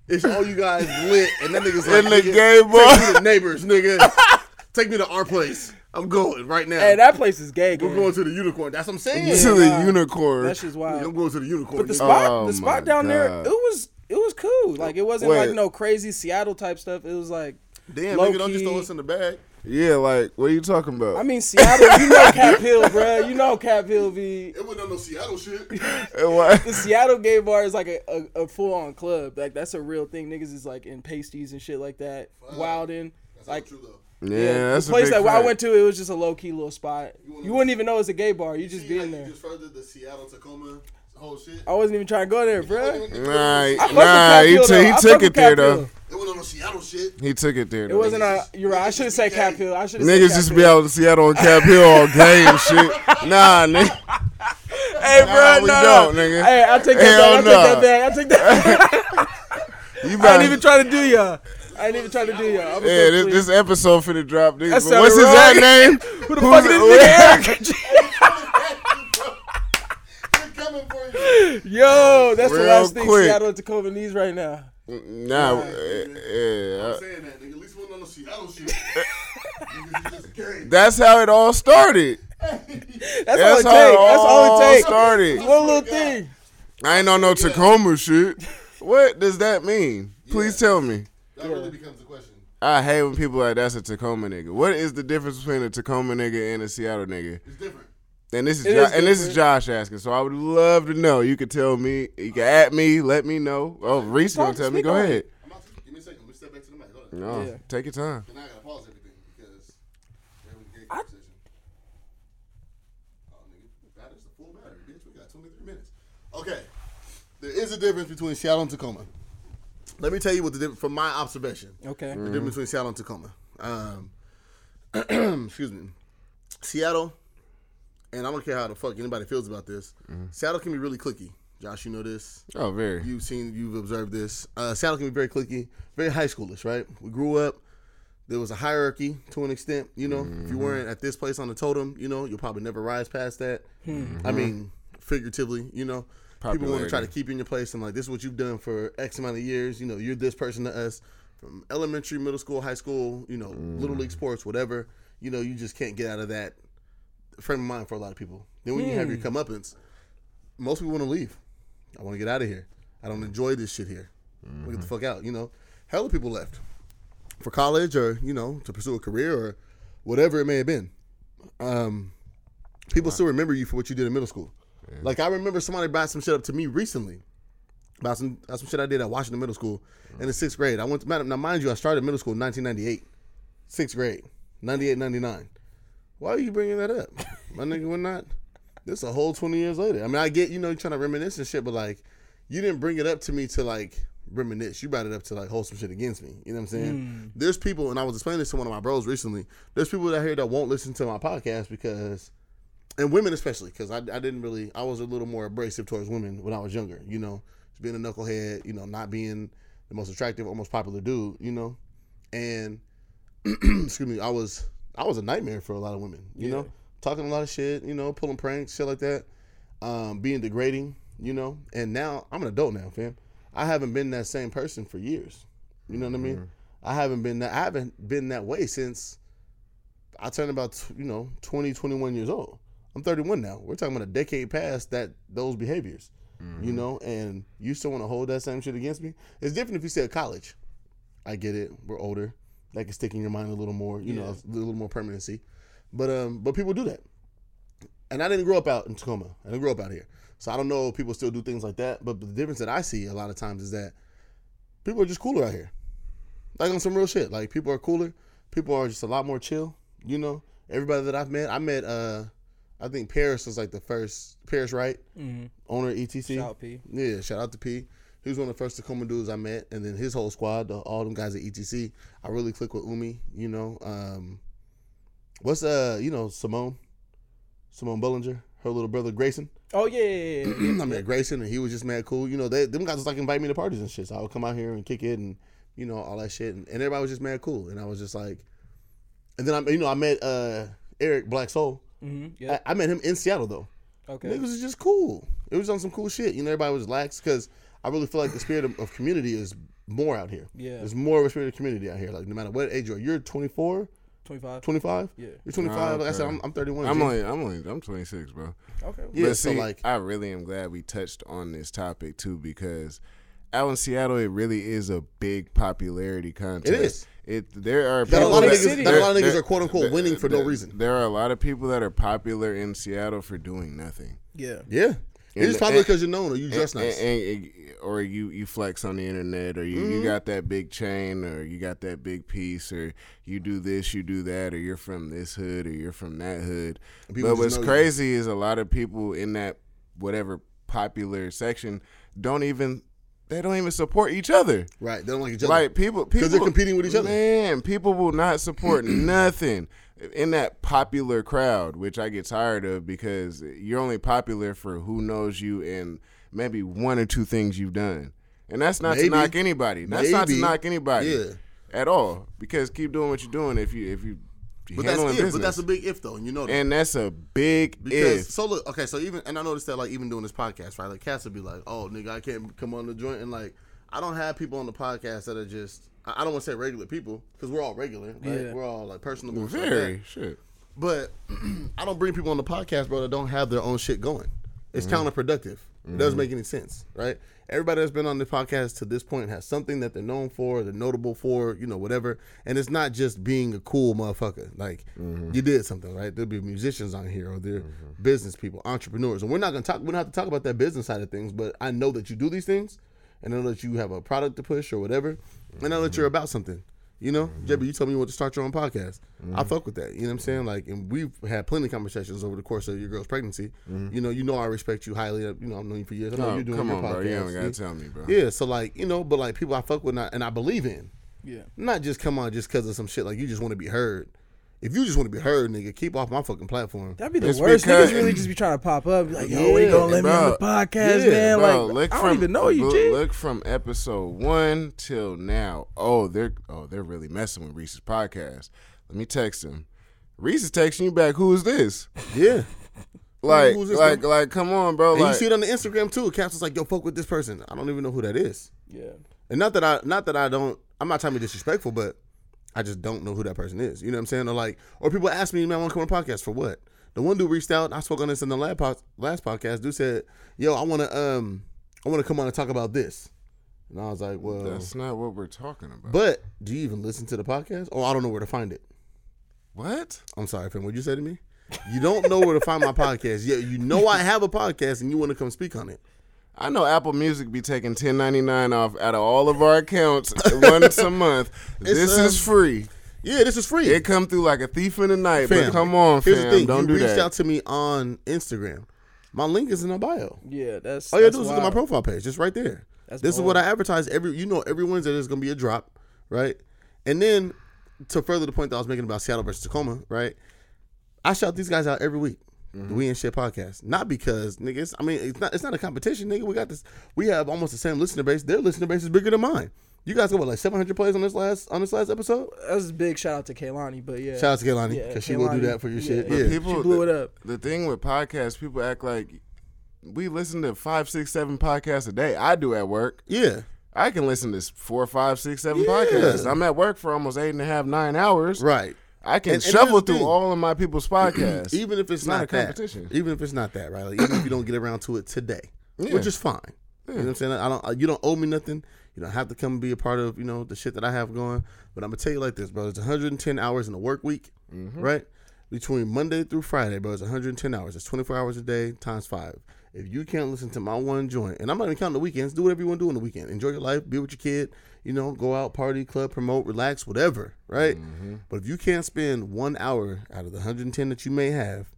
it's all you guys lit, and that nigga's like, In the nigga, gay take me to neighbors, nigga. take me to our place. I'm going right now. Hey, that place is gay. We're gang. going to the unicorn. That's what I'm saying. to the nah. unicorn. That shit's I'm wild. going to the unicorn. But the spot, Oh, the spot my down there, it was it was cool. Like it wasn't Wait. like no crazy Seattle type stuff. It was like Damn, low nigga, don't just throw key. us in the bag. yeah, like what are you talking about? I mean Seattle. you know Cap Hill, bro. You know Cap Hill be It wasn't on no Seattle shit. And what? the Seattle gay bar is like a, a, a full on club. Like that's a real thing. Niggas is like in pasties and shit like that. Wildin'. Like true though. Yeah, that's the place a that big I went to, it was just a low key little spot. You wouldn't even know it's a gay bar. You just be in there. You just furthered the Seattle Tacoma whole shit. I wasn't even trying to go there, bro. Nah, I fuck nah, he, t- he took it there though. It wasn't on no Seattle shit. He took it there. It Though. wasn't a. You're right. I should have said Cap Hill. I should have. Niggas just be out in Seattle on Cap Hill all gay and shit. Nah, nigga. Hey, bro, Nah, we no. don't, nigga. Hey, I take that Hell back. I take that back. I take that. You I ain't even trying to do y'all. I ain't even trying to do y'all. Yeah, this, this episode finna drop, nigga. What's sounded his that name? Who the fuck is this They're coming for you. nigga? Yo, that's the Real last thing quick. Seattle and Tacoma needs right now. Nah, uh, I'm yeah. saying that, nigga. At least wasn't on no Seattle shit. Niggas is just gay. That's how it all started. That's, all it takes. how That's it all all it takes. started. One little thing. I ain't on no Tacoma shit. What does that mean? Please tell me. That really becomes a question. I hate when people like that's a Tacoma nigga. What is the difference between a Tacoma nigga and a Seattle nigga? It's different. And this is, jo- is and this is. Josh asking, so I would love to know. You could tell me, you can at me, let me know. Oh, Reese gonna tell me. Go on ahead. I'm about to. Give me a second. Let me step back to the mic. Hold on. No, Yeah. take your time. And I gotta pause everything because we're having a gay I- conversation. Oh, nigga, battery's the full battery, bitch. We got 23 minutes. Okay, there is a difference between Seattle and Tacoma. Let me tell you what the difference from my observation. Okay. Mm-hmm. The difference between Seattle and Tacoma. Um, excuse me. Seattle, and I don't care how the fuck anybody feels about this. Mm-hmm. Seattle can be really clicky. Josh, you know this. Oh, very. You've seen, you've observed this. Uh, Seattle can be very clicky, very high schoolish, right? We grew up. There was a hierarchy to an extent, you know. If you weren't at this place on the totem, you know, you'll probably never rise past that. I mean, figuratively, you know. People want to try to keep you in your place and like this is what you've done for X amount of years. You know, you're this person to us from elementary, middle school, high school. You know, little league sports, whatever. You know, you just can't get out of that frame of mind for a lot of people. Then when you have your comeuppance, most people want to leave. I want to get out of here. I don't enjoy this shit here. I wanna Get the fuck out. You know, hell of people left for college or you know to pursue a career or whatever it may have been. Um, people still remember you for what you did in middle school. Like I remember somebody brought some shit up to me recently about some about some shit I did at Washington Middle School in the sixth grade. I went to now mind you I started middle school in 1998, sixth grade, 98, 99. Why are you bringing that up, my nigga? We're not. This is a whole twenty years later. I mean, I get you know you're trying to reminisce and shit, but like, you didn't bring it up to me to like reminisce. You brought it up to like hold some shit against me. You know what I'm saying? Hmm. There's people, and I was explaining this to one of my bros recently. There's people out here that won't listen to my podcast because, and women especially, because I, I didn't really, I was a little more abrasive towards women when I was younger. You know, just being a knucklehead. You know, not being the most attractive or most popular dude. You know, and excuse me, I was I was a nightmare for a lot of women. You Yeah. know, talking a lot of shit. You know, pulling pranks, shit like that. Um, being degrading. You know, and now I'm an adult now, fam. I haven't been that same person for years. You know what I mean? I haven't been that. I haven't been that way since I turned about you know 20, 21 years old. I'm 31 now. We're talking about a decade past that those behaviors. You know, and you still want to hold that same shit against me? It's different if you say college. I get it. We're older. That can stick in your mind a little more. You know, a little more permanency. But um, but people do that. And I didn't grow up out in Tacoma. I didn't grow up out here. So I don't know if people still do things like that. But the difference that I see a lot of times is that people are just cooler out here. Like on some real shit. Like people are cooler. People are just a lot more chill. You know, everybody that I've met, I met. uh I think Paris was like the first. Paris Wright, Mm-hmm. owner of ETC. Shout out P. Yeah, shout out to P. He was one of the first Tacoma dudes I met, and then his whole squad, the, all them guys at ETC. I really click with Umi. You know, um, what's uh, you know, Simone, Simone Bullinger, her little brother Grayson. Oh yeah, yeah, yeah, yeah. I met Grayson, and he was just mad cool. You know, they them guys was like invite me to parties and shit. So I would come out here and kick it, and you know all that shit, and, and everybody was just mad cool. And I was just like, and then I, you know, I met uh Eric Black Soul. mm-hmm. Yeah. I, I met him in Seattle though. Okay. Niggas was just cool. It was on some cool shit. You know, everybody was lax because I really feel like the spirit of, of community is more out here. Yeah. There's more of a spirit of community out here. Like, no matter what age you are, you're 24, 25. 25? Yeah. You're 25. Like I said. I'm, I'm 31. I'm G. only, I'm only, I'm 26, bro. Okay. Yeah, but so, like- I really am glad we touched on this topic too because out in Seattle, it really is a big popularity contest. It is. It there are That a lot of that- niggas, that a lot of niggas are quote unquote there- winning for no reason. There are a lot of people that are popular in Seattle for doing nothing. Yeah. Yeah. It's And- probably because you're known or you dress And- nice. and- or you you flex on the internet, or you, Mm-hmm. you got that big chain, or you got that big piece, or you do this, you do that, or you're from this hood, or you're from that hood. people But what's know you. crazy is a lot of people in that whatever popular section don't even they don't even support each other. right. They don't like each other. Like people, people Because they're competing with each other. Man, people will not support nothing in that popular crowd, which I get tired of because you're only popular for who knows you and maybe one or two things you've done. And that's not Maybe. to knock anybody. That's not to knock anybody Yeah. at all. Because keep doing what you're doing if you if you But that's if. business. But that's a big if, though. And you know that. and that's a big Because if. so look, okay, so even and I noticed that like even doing this podcast, right? Like Cass would be like, "Oh, nigga, I can't come on the joint," and like I don't have people on the podcast that are just I I don't want to say regular people because we're all regular, right? Yeah. We're all like personable, and stuff like Very that. shit. But I don't bring people on the podcast, bro, that don't have their own shit going. It's mm-hmm. counterproductive. It doesn't mm-hmm. make any sense, right? Everybody that's been on the podcast to this point has something that they're known for, they're notable for, you know, whatever. And it's not just being a cool motherfucker. Like mm-hmm. you did something, right? There'll be musicians on here, or they're business people, entrepreneurs, and we're not gonna talk. We don't have to talk about that business side of things, but I know that you do these things, and I know that you have a product to push or whatever, and I know that you're about something. You know, mm-hmm. JB, you told me you want to start your own podcast. I mm-hmm. fuck with that. You know what I'm saying? Like, and we've had plenty of conversations over the course of your girl's pregnancy. Mm-hmm. You know, you know I respect you highly. You know, I've known you for years. I know No, you're doing come your on, podcast. bro. You don't yeah. gotta tell me, bro. Yeah, so like, you know, but like people I fuck with and I, and I believe in. Yeah. Not just come on just because of some shit like you just want to be heard. If you just want to be heard, nigga, keep off my fucking platform. That'd be the It's worst. because- Niggas really just be trying to pop up. be Like, yo, we Yeah, gonna let me on the bro. podcast, Yeah, man. Bro, like, look I don't even know you, look, G. Look from episode one till now. Oh, they're oh they're really messing with Reese's podcast. Let me text him. Reese is texting you back. Who is this? Yeah. Like, who's this, like, bro? like, come on, bro. And Like, you see it on the Instagram too. Caps was like, yo, fuck with this person. I don't even know who that is. Yeah. And not that I not that I don't I'm not trying to be disrespectful, but I just don't know who that person is. You know what I'm saying? Or like or people ask me, man, I want to come on a podcast for what? The one dude reached out, I spoke on this in the last pod, last podcast, dude said, Yo, I wanna um I wanna come on and talk about this. And I was like, Well that's not what we're talking about. but do you even listen to the podcast? Oh, I don't know where to find it. what? I'm sorry, fam. What'd you say to me? You don't know where to find my podcast. Yeah, you know I have a podcast and you want to come speak on it. I know Apple Music be taking ten ninety nine off out of all of our accounts once a month. this um, is free. Yeah, this is free. It come through like a thief in the night. Fam, but come on, Here's fam, the thing. don't you do reached that. out to me on Instagram. My link is in the bio. Yeah, that's. All you gotta that's do is look at my profile page, just right there. That's this is what I advertise every. You know, every Wednesday there's gonna be a drop, right? And then to further the point that I was making about Seattle versus Tacoma, right? I shout these guys out every week. Mm-hmm. The We and Shit podcast, not because niggas. I mean, it's not. It's not a competition, nigga. We got this. We have almost the same listener base. Their listener base is bigger than mine. You guys got what, like 700 plays on this last on this last episode? That was a big shout out to Kaylani, but yeah. Shout out to Kaylani Yeah, because she will do that for your yeah. shit. Yeah, people- she blew it up. The thing with podcasts, people act like we listen to five, six, seven podcasts a day. I do at work. yeah, I can listen to four, five, six, seven Yeah. podcasts. I'm at work for almost eight and a half, nine hours. right. I can And- and shuffle here's the thing. all of my people's podcasts. even if it's, It's not not, a that, competition. even if it's not that, right? Like, even if you don't get around to it today, Yeah. which is fine. You know what I'm saying? I don't. You don't owe me nothing. You don't have to come and be a part of you know the shit that I have going. But I'm gonna tell you like this, bro. It's 110 hours in a work week, Mm-hmm. right? Between Monday through Friday, bro. It's 110 hours. It's 24 hours a day times five. If you can't listen to my one joint, and I'm not even counting the weekends, do whatever you want to do on the weekend. Enjoy your life, be with your kid, you know, go out, party, club, promote, relax, whatever, right? Mm-hmm. But if you can't spend one hour out of the 110 that you may have,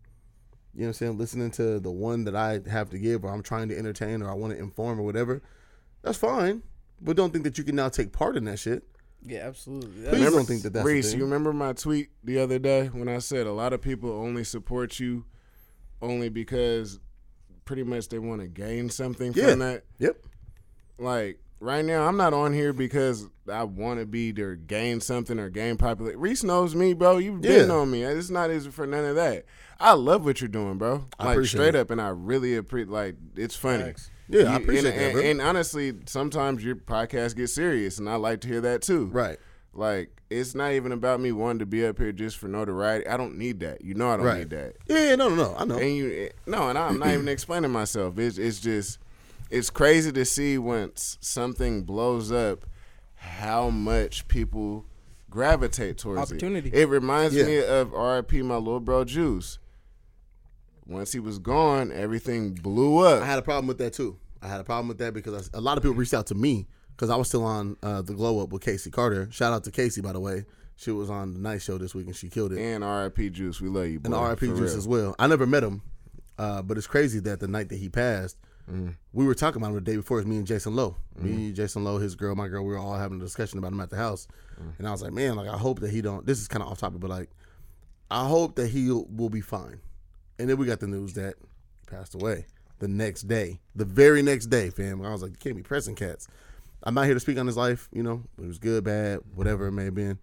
you know what I'm saying, listening to the one that I have to give or I'm trying to entertain or I want to inform or whatever, that's fine. But don't think that you can now take part in that shit. Yeah, absolutely. Please That's- don't think that that's a Reese, thing. you remember my tweet the other day when I said a lot of people only support you only because pretty much they want to gain something Yeah. from that. Yep. Like right now, I'm not on here because I want to be either gain something or gain popularity. Reese knows me, bro. You've been Yeah. on me. It's not easy for none of that. I love what you're doing, bro. I like appreciate straight it. up, and I really appreciate. Like it's funny. Facts. Yeah, I appreciate and, that, and, and honestly, sometimes your podcast gets serious, and I like to hear that too. Right. Like it's not even about me wanting to be up here just for notoriety. I don't need that. You know I don't Right. need that. Yeah, yeah, no, no, no. I know. And you no, and I'm not even explaining myself. It's it's just it's crazy to see once something blows up how much people gravitate towards Opportunity. it. It reminds Yeah. me of RIP my little bro Juice. Once he was gone, everything blew up. I had a problem with that too. I had a problem with that because I, a lot of people reached out to me because I was still on uh, the glow up with Casey Carter. Shout out to Casey, by the way. She was on the night show this week and she killed it. and RIP Juice, we love you, boy. and RIP Juice real. as well. I never met him, uh, but it's crazy that the night that he passed, Mm-hmm. we were talking about him the day before. It was me and Jason Lowe. Me, Jason Lowe, his girl, my girl. We were all having a discussion about him at the house, Mm. and I was like, man, like I hope that he don't. This is kind of off topic, but like, I hope that he will be fine. And then we got the news that he passed away the next day, the very next day, fam. I was like, you can't be pressing cats. I'm not here to speak on his life. You know, it was good, bad, whatever it may have been.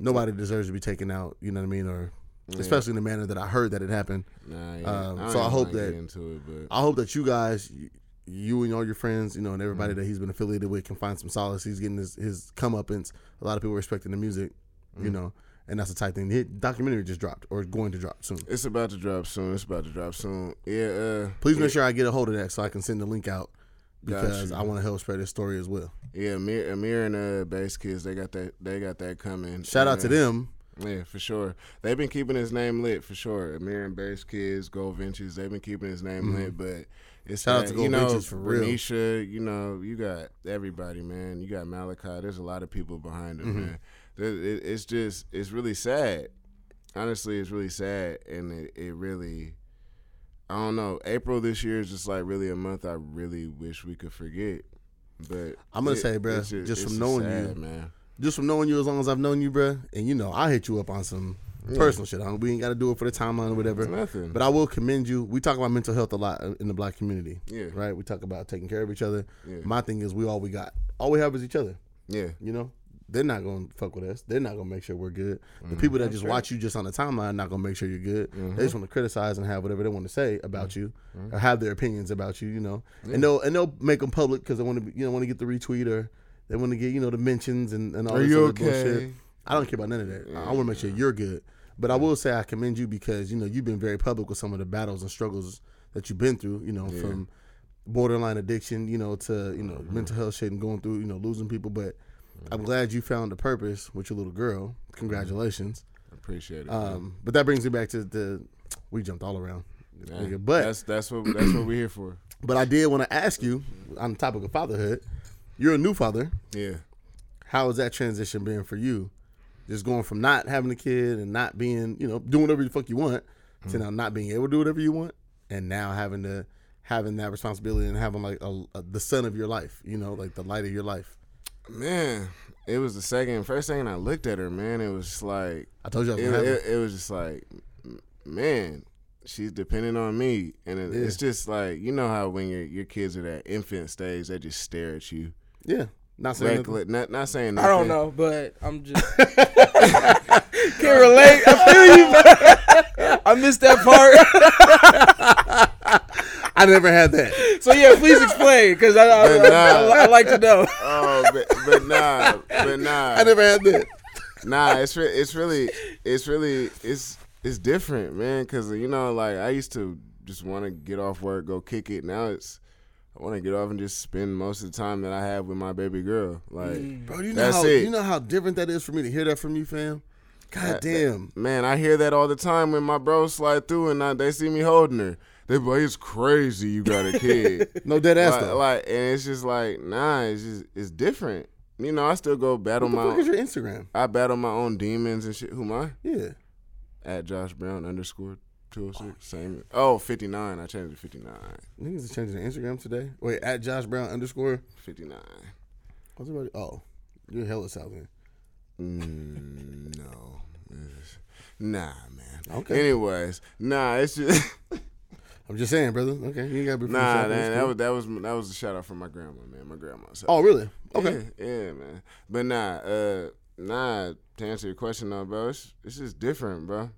Nobody deserves to be taken out. You know what I mean, or especially in the manner that I heard that it happened. Nah, yeah. Um, don't so I hope that- into it, but I hope that you guys, you- you and all your friends, you know, and everybody Mm-hmm. that he's been affiliated with can find some solace. He's getting his, his comeuppance. A lot of people respecting the music, Mm-hmm. you know, and that's the type thing. The documentary just dropped or going to drop soon. it's about to drop soon. It's about to drop soon. Yeah. Uh, Please yeah, make sure I get a hold of that so I can send the link out because. I want to help spread this story as well. Yeah, Amir, Amir and uh, Bass Kids, they got that. They got that coming. Shout out to them. Yeah, for sure. They've been keeping his name lit for sure. Amir and Bass Kids, Gold Ventures, they've been keeping his name lit. But it's Mm-hmm. Out to you know, for real. Renisha, you know, you got everybody, man. You got Malachi. There's a lot of people behind Mm-hmm. him, man. There- it- It's just, it's really sad. Honestly, it's really sad, and it, it really. I don't know. April this year is just like really a month I really wish we could forget. But I'm gonna it- say, bruh, it's just from knowing sad, you, man. Just from knowing you as long as I've known you, bruh, and you know, I hit you up on some personal shit. I we ain't got to do it for the timeline or whatever. Nothing. But I will commend you. We talk about mental health a lot in the black community. Yeah. Right? We talk about taking care of each other. Yeah. My thing is we all we got. All we have is each other. Yeah. You know? They're not gonna fuck with us. They're not gonna make sure we're good. Mm-hmm. The people that just watch you just on the timeline not gonna make sure you're good. They just want to criticize and have whatever they want to say about you, Mm-hmm. or have their opinions about you. You know, and they'll and they'll make them public because they want to, you know, want to get the retweet or they want to get you know the mentions and, and all Are this you other okay? bullshit. I don't care about none of that. I want to make sure you're good. But I will say I commend you because you know you've been very public with some of the battles and struggles that you've been through. You know, from borderline addiction, you know, to you know Mm-hmm. mental health shit and going through you know losing people. But I'm glad you found a purpose with your little girl. Congratulations. I appreciate it. Um, but that brings me back to the we jumped all around, Yeah. But that's that's what that's what we're here for. but I did want to ask you on the topic of fatherhood. You're a new father. Yeah. How has that transition been for you? Just going from not having a kid and not being, you know, doing whatever the fuck you want Mm. to now not being able to do whatever you want. and now having to having that responsibility and having like a, a, the son of your life, you know, like the light of your life. Man, it was the second, first thing I looked at her, man. It was just like I told you I was it, it, it was just like, man, she's depending on me, and it, Yeah. it's just like you know how when your your kids are that infant stage, they just stare at you. Yeah, not saying nothing. Reckless, not not saying I don't know, but I'm just can't relate. I feel you. I missed that part. I never had that. so yeah, please explain because I, I, nah. I, I like to know. Oh, but, but nah, but nah. I never had that. Nah, it's re- it's really it's really it's it's different, man. Cause you know, like I used to just want to get off work, go kick it. Now it's I want to get off and just spend most of the time that I have with my baby girl. Like, mm. Bro, you know That's how it. you know how different that is for me to hear that from you, fam. God That- damn. man, I hear that all the time when my bros slide through and I, they see me holding her. They like, "It's crazy, you got a kid." No dead ass like, though. like, and it's just like, nah, it's just it's different. You know, I still go battle what the my. fuck is your Instagram? I battle my own demons and shit. Who am I? Yeah. At Josh Brown underscore two oh six. Same. Oh, 59. I changed to 59. Niggas are changing their Instagram today. Wait, at Josh Brown underscore. 59. What's about? Oh, you're hella South End. Mm, no. Nah, man. Okay. Anyways, nah, it's just I'm just saying, brother. Okay, you gotta be. nah, man. It's That was that was that was a shout out from my grandma, man. My grandma. So, Oh, really? Okay. Yeah, yeah, man. But nah, uh, nah. To answer your question, though, bro, it's, it's just different, bro.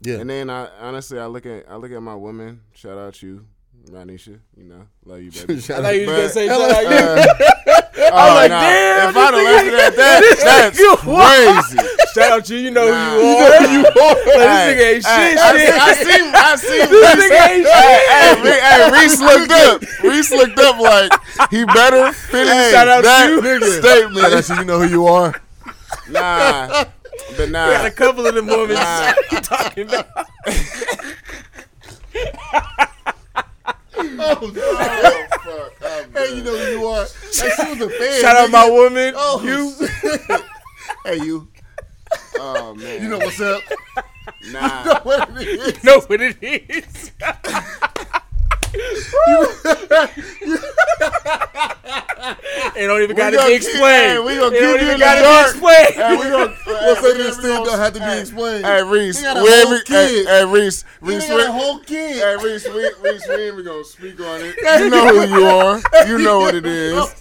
Yeah. And then I honestly, I look at I look at my women. Shout out to you, Ranisha. You know, love you, baby. Shout I thought you was But- gonna say Hello. shout out you. Uh, oh, like, nah, damn, If I'd have this left it at that, that's crazy. Shout out to you. You know Nah. who you You are. know you are. Like, this nigga ain't shit. I, shit. I seen, I seen This Reese. nigga ain't shit. hey, Re- hey, Reese looked up. Reese looked up like he better finish Shout out that you. statement. Shout out to you know who you are. Nah, but nah. Got a couple of them moments Nah. you talking about. Oh, no. Oh, hey, you know who you are. Like, she was a fan. Shout out my woman. Oh, You. hey, you. Oh man, You know what's up? nah. What it is? know what it is. Ain't don't even gotta be explained. hey, we gonna It keep don't you in the gotta dark. be explained. Hey, we gonna What's hey, up? we This gonna- thing don't have to be explained. Hey Reese, He we every, hey, hey Reese, He Reese, got we, a whole kid. hey Reese, we, Reese, we ain't even gonna speak on it. You know who you are. You know what it is.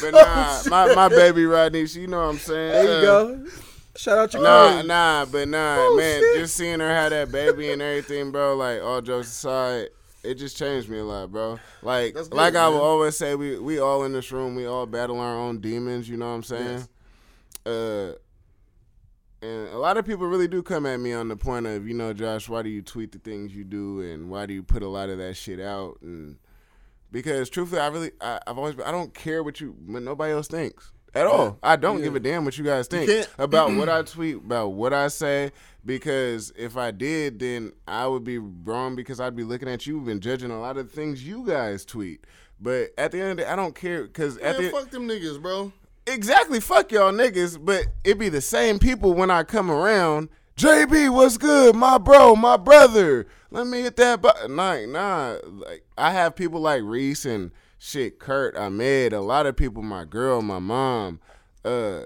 But nah, my, my baby Rodney, she know what I'm saying. There you Uh, go. Shout out your Nah, queen. nah, but nah, Oh, man, shit. just seeing her have that baby and everything, bro. Like all jokes aside, it just changed me a lot, bro. Like, good, like I man. will always say, we we all in this room, we all battle our own demons. You know what I'm saying? Uh, and a lot of people really do come at me on the point of, you know, Josh, why do you tweet the things you do, and why do you put a lot of that shit out? And because truthfully, I really, I, I've always, I don't care what you, what nobody else thinks at all. I don't Yeah. give a damn what you guys think can't- about what I tweet, about what I say. Because if I did, then I would be wrong because I'd be looking at you and judging a lot of the things you guys tweet. But at the end of the day, I don't care because at the fuck them niggas, bro. exactly fuck y'all niggas. But it be the same people when I come around. JB, what's good, my bro, my brother? Let me hit that button. Nah, nah. Like I have people like Reese and shit, Kurt, Ahmed, a lot of people, my girl, my mom, uh,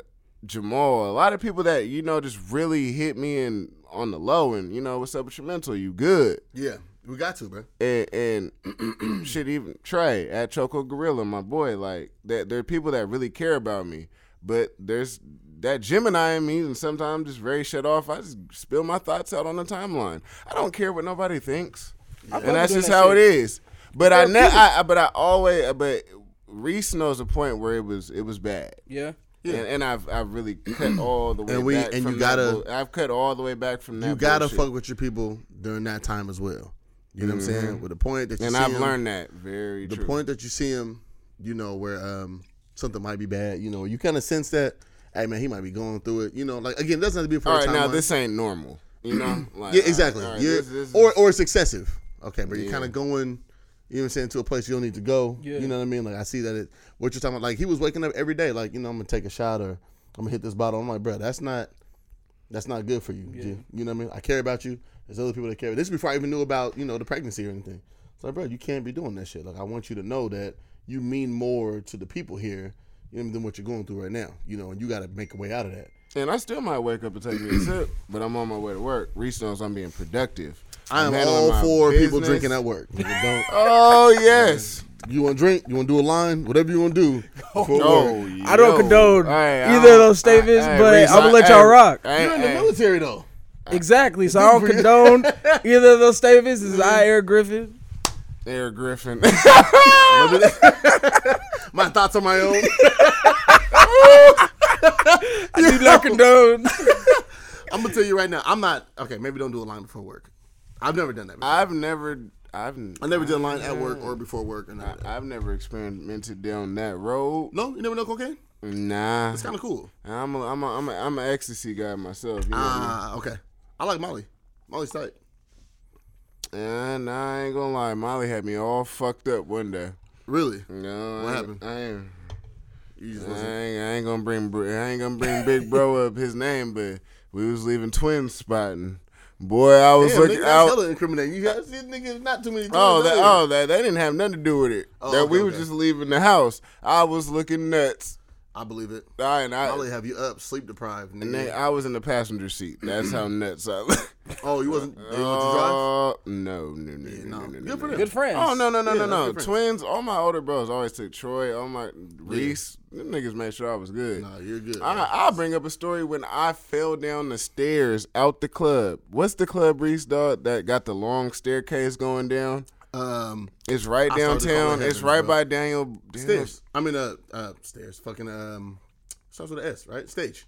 Jamal, a lot of people that you know just really hit me in on the low and you know what's up with your mental? You good? Yeah, we got to, bro. and, and shit, even Trey at Choco Gorilla, my boy, like that. There are people that really care about me, but there's that Gemini in me, and sometimes just very shut off. I just spill my thoughts out on the timeline. I don't care what nobody thinks, fuck and that's just that how it shit. is. But I, ne- I, I, but I always, but Reese knows a point where it was, it was bad. Yeah. Yeah. And, and I've I've really cut all the way And we- back and from you that gotta- bull- I've cut all the way back from that You gotta bullshit. fuck with your people during that time as well. You know what I'm saying? With the point that you and see I've 'em- learned that very the true. point that you see him, you know, where um something might be bad, you know, you kind of sense that, hey man, he might be going through it. You know, like again, it doesn't have to be for all a right, now this ain't normal. You know, like, yeah, exactly. all right, You're- this- this or or it's excessive. Okay, but you're kind of going. You know what I'm saying to a place you don't need to go. Yeah. You know what I mean? Like I see that it. What you're talking about? Like he was waking up every day. Like you know, I'm gonna take a shot or I'm gonna hit this bottle. I'm like, bro, that's not. That's not good for you. G. You know what I mean? I care about you. There's other people that care. This is before I even knew about you know the pregnancy or anything. So, bro, you can't be doing that shit. Like, I want you to know that you mean more to the people here you know, than what you're going through right now. You know, and you got to make a way out of that. And I still might wake up and take me a sip, but I'm on my way to work. Reese knows I'm being productive. I am all my for people drinking at work. Oh yes. You want to drink? You want to do a line? Whatever you want to do. Oh, before No, work. I don't yo. condone Hey, I either of those statements, hey, but Reese, I'm gonna I- let y'all hey, rock. hey, You're in the hey. military though. Exactly. So I don't condone either of those statements. This is I, mm-hmm. Eric Griffin. Eric Griffin. My thoughts are my own. I do not condone. I'm gonna tell you right now. I'm not okay. Maybe don't do a line before work. I've never done that. Before. I've never, I've, I never a line at work or before work. Or none. I've never experimented down that road. No, you never know cocaine. Nah, It's kind of cool. I'm a, I'm a, I'm a, I'm an ecstasy guy myself. You know what I mean? Ah, okay. I like Molly. Molly's tight. And I ain't gonna lie, Molly had me all fucked up one day. Really? No, What I, happened? I ain't, I ain't, I ain't gonna bring, I ain't gonna bring Big Bro up his name, but we was leaving twins spotting. Boy, I was Damn, looking nigga, that's out. hella incriminating. You guys, this nigga, not too many. Oh, that, oh, that they didn't have nothing to do with it. Oh, that okay, we were okay. just leaving the house. I was looking nuts. I believe it. I, and I, Molly have you up, sleep deprived. and Nigga. then I was in the passenger seat. That's how nuts I look. oh, you wasn't. They let you drive? Uh, no, no, no, Yeah, no, no. no, no, Good no, for no. Good friends. Oh no no no Yeah, no no! Twins. All my older bros always took Troy. All my Reese. Them niggas made sure I was good. Nah, you're good. I, I'll bring up a story when I fell down the stairs out the club. What's the club, Reese, dog, that got the long staircase going down? Um, It's right I downtown. It's right bro. by Daniel. Daniel- stairs. I mean, uh, uh, stairs. Fucking um, starts with an S, right? Stage.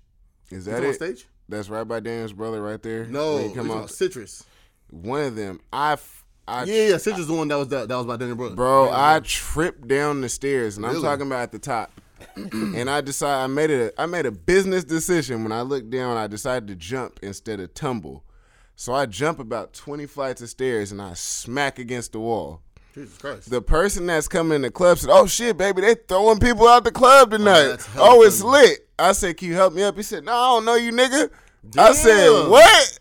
Is that it? stage? That's right by Daniel's brother right there. No, come out, citrus. one of them. I, f- I Yeah, yeah, citrus is the one that was that, that was by Daniel Brother. Bro, Yeah, I yeah. tripped down the stairs, and I'm talking about at the top. and I decided I made it. I made a business decision when I looked down. I decided to jump instead of tumble. So I jump about 20 flights of stairs, and I smack against the wall. Jesus Christ. The person that's coming in the club said, "Oh shit, baby, they throwing people out the club oh, tonight. that's oh, hella Oh, it's lit." I said, "Can you help me up?" He said, "No, I don't know you, nigga." I said, "What?"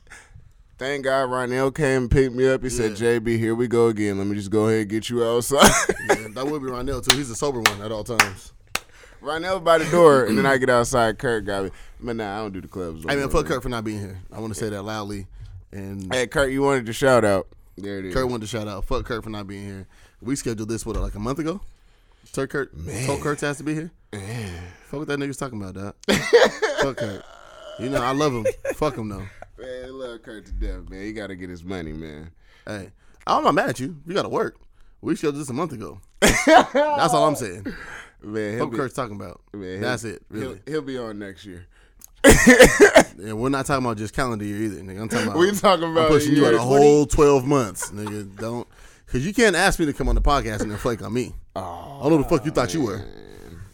Thank God, Ronell came and picked me up. He said, "JB, here we go again. Let me just go ahead and get you outside." yeah, that would be Ronell too. He's a sober one at all times. Ronell by the door, and then I get outside. Kurt got me, but nah, I don't do the clubs. Hey man, fuck Kurt for not being here. I want to say that loudly. And Hey, Kurt, you wanted to shout out. There it is. Kurt wanted to shout out. Fuck Kurt for not being here. We scheduled this what like a month ago. Turk Kurt told Kurt has to be here. Fuck what that nigga's talking about, dog. Fuck Kurt. You know I love him. Fuck him though. man, I love Kurt to death, man. He got to get his money, man. Hey, I'm not mad at you. You got to work. We scheduled this a month ago. That's all I'm saying. Man, Fuck what Kurt's talking about. man, That's it. Really. He'll, he'll be on next year. And we're not talking about just calendar year either, nigga. I'm talking about. We talking I'm about pushing you out a years. whole 12 months, nigga. Don't. Because you can't ask me to come on the podcast and then flake on me. I don't know the fuck you thought you were.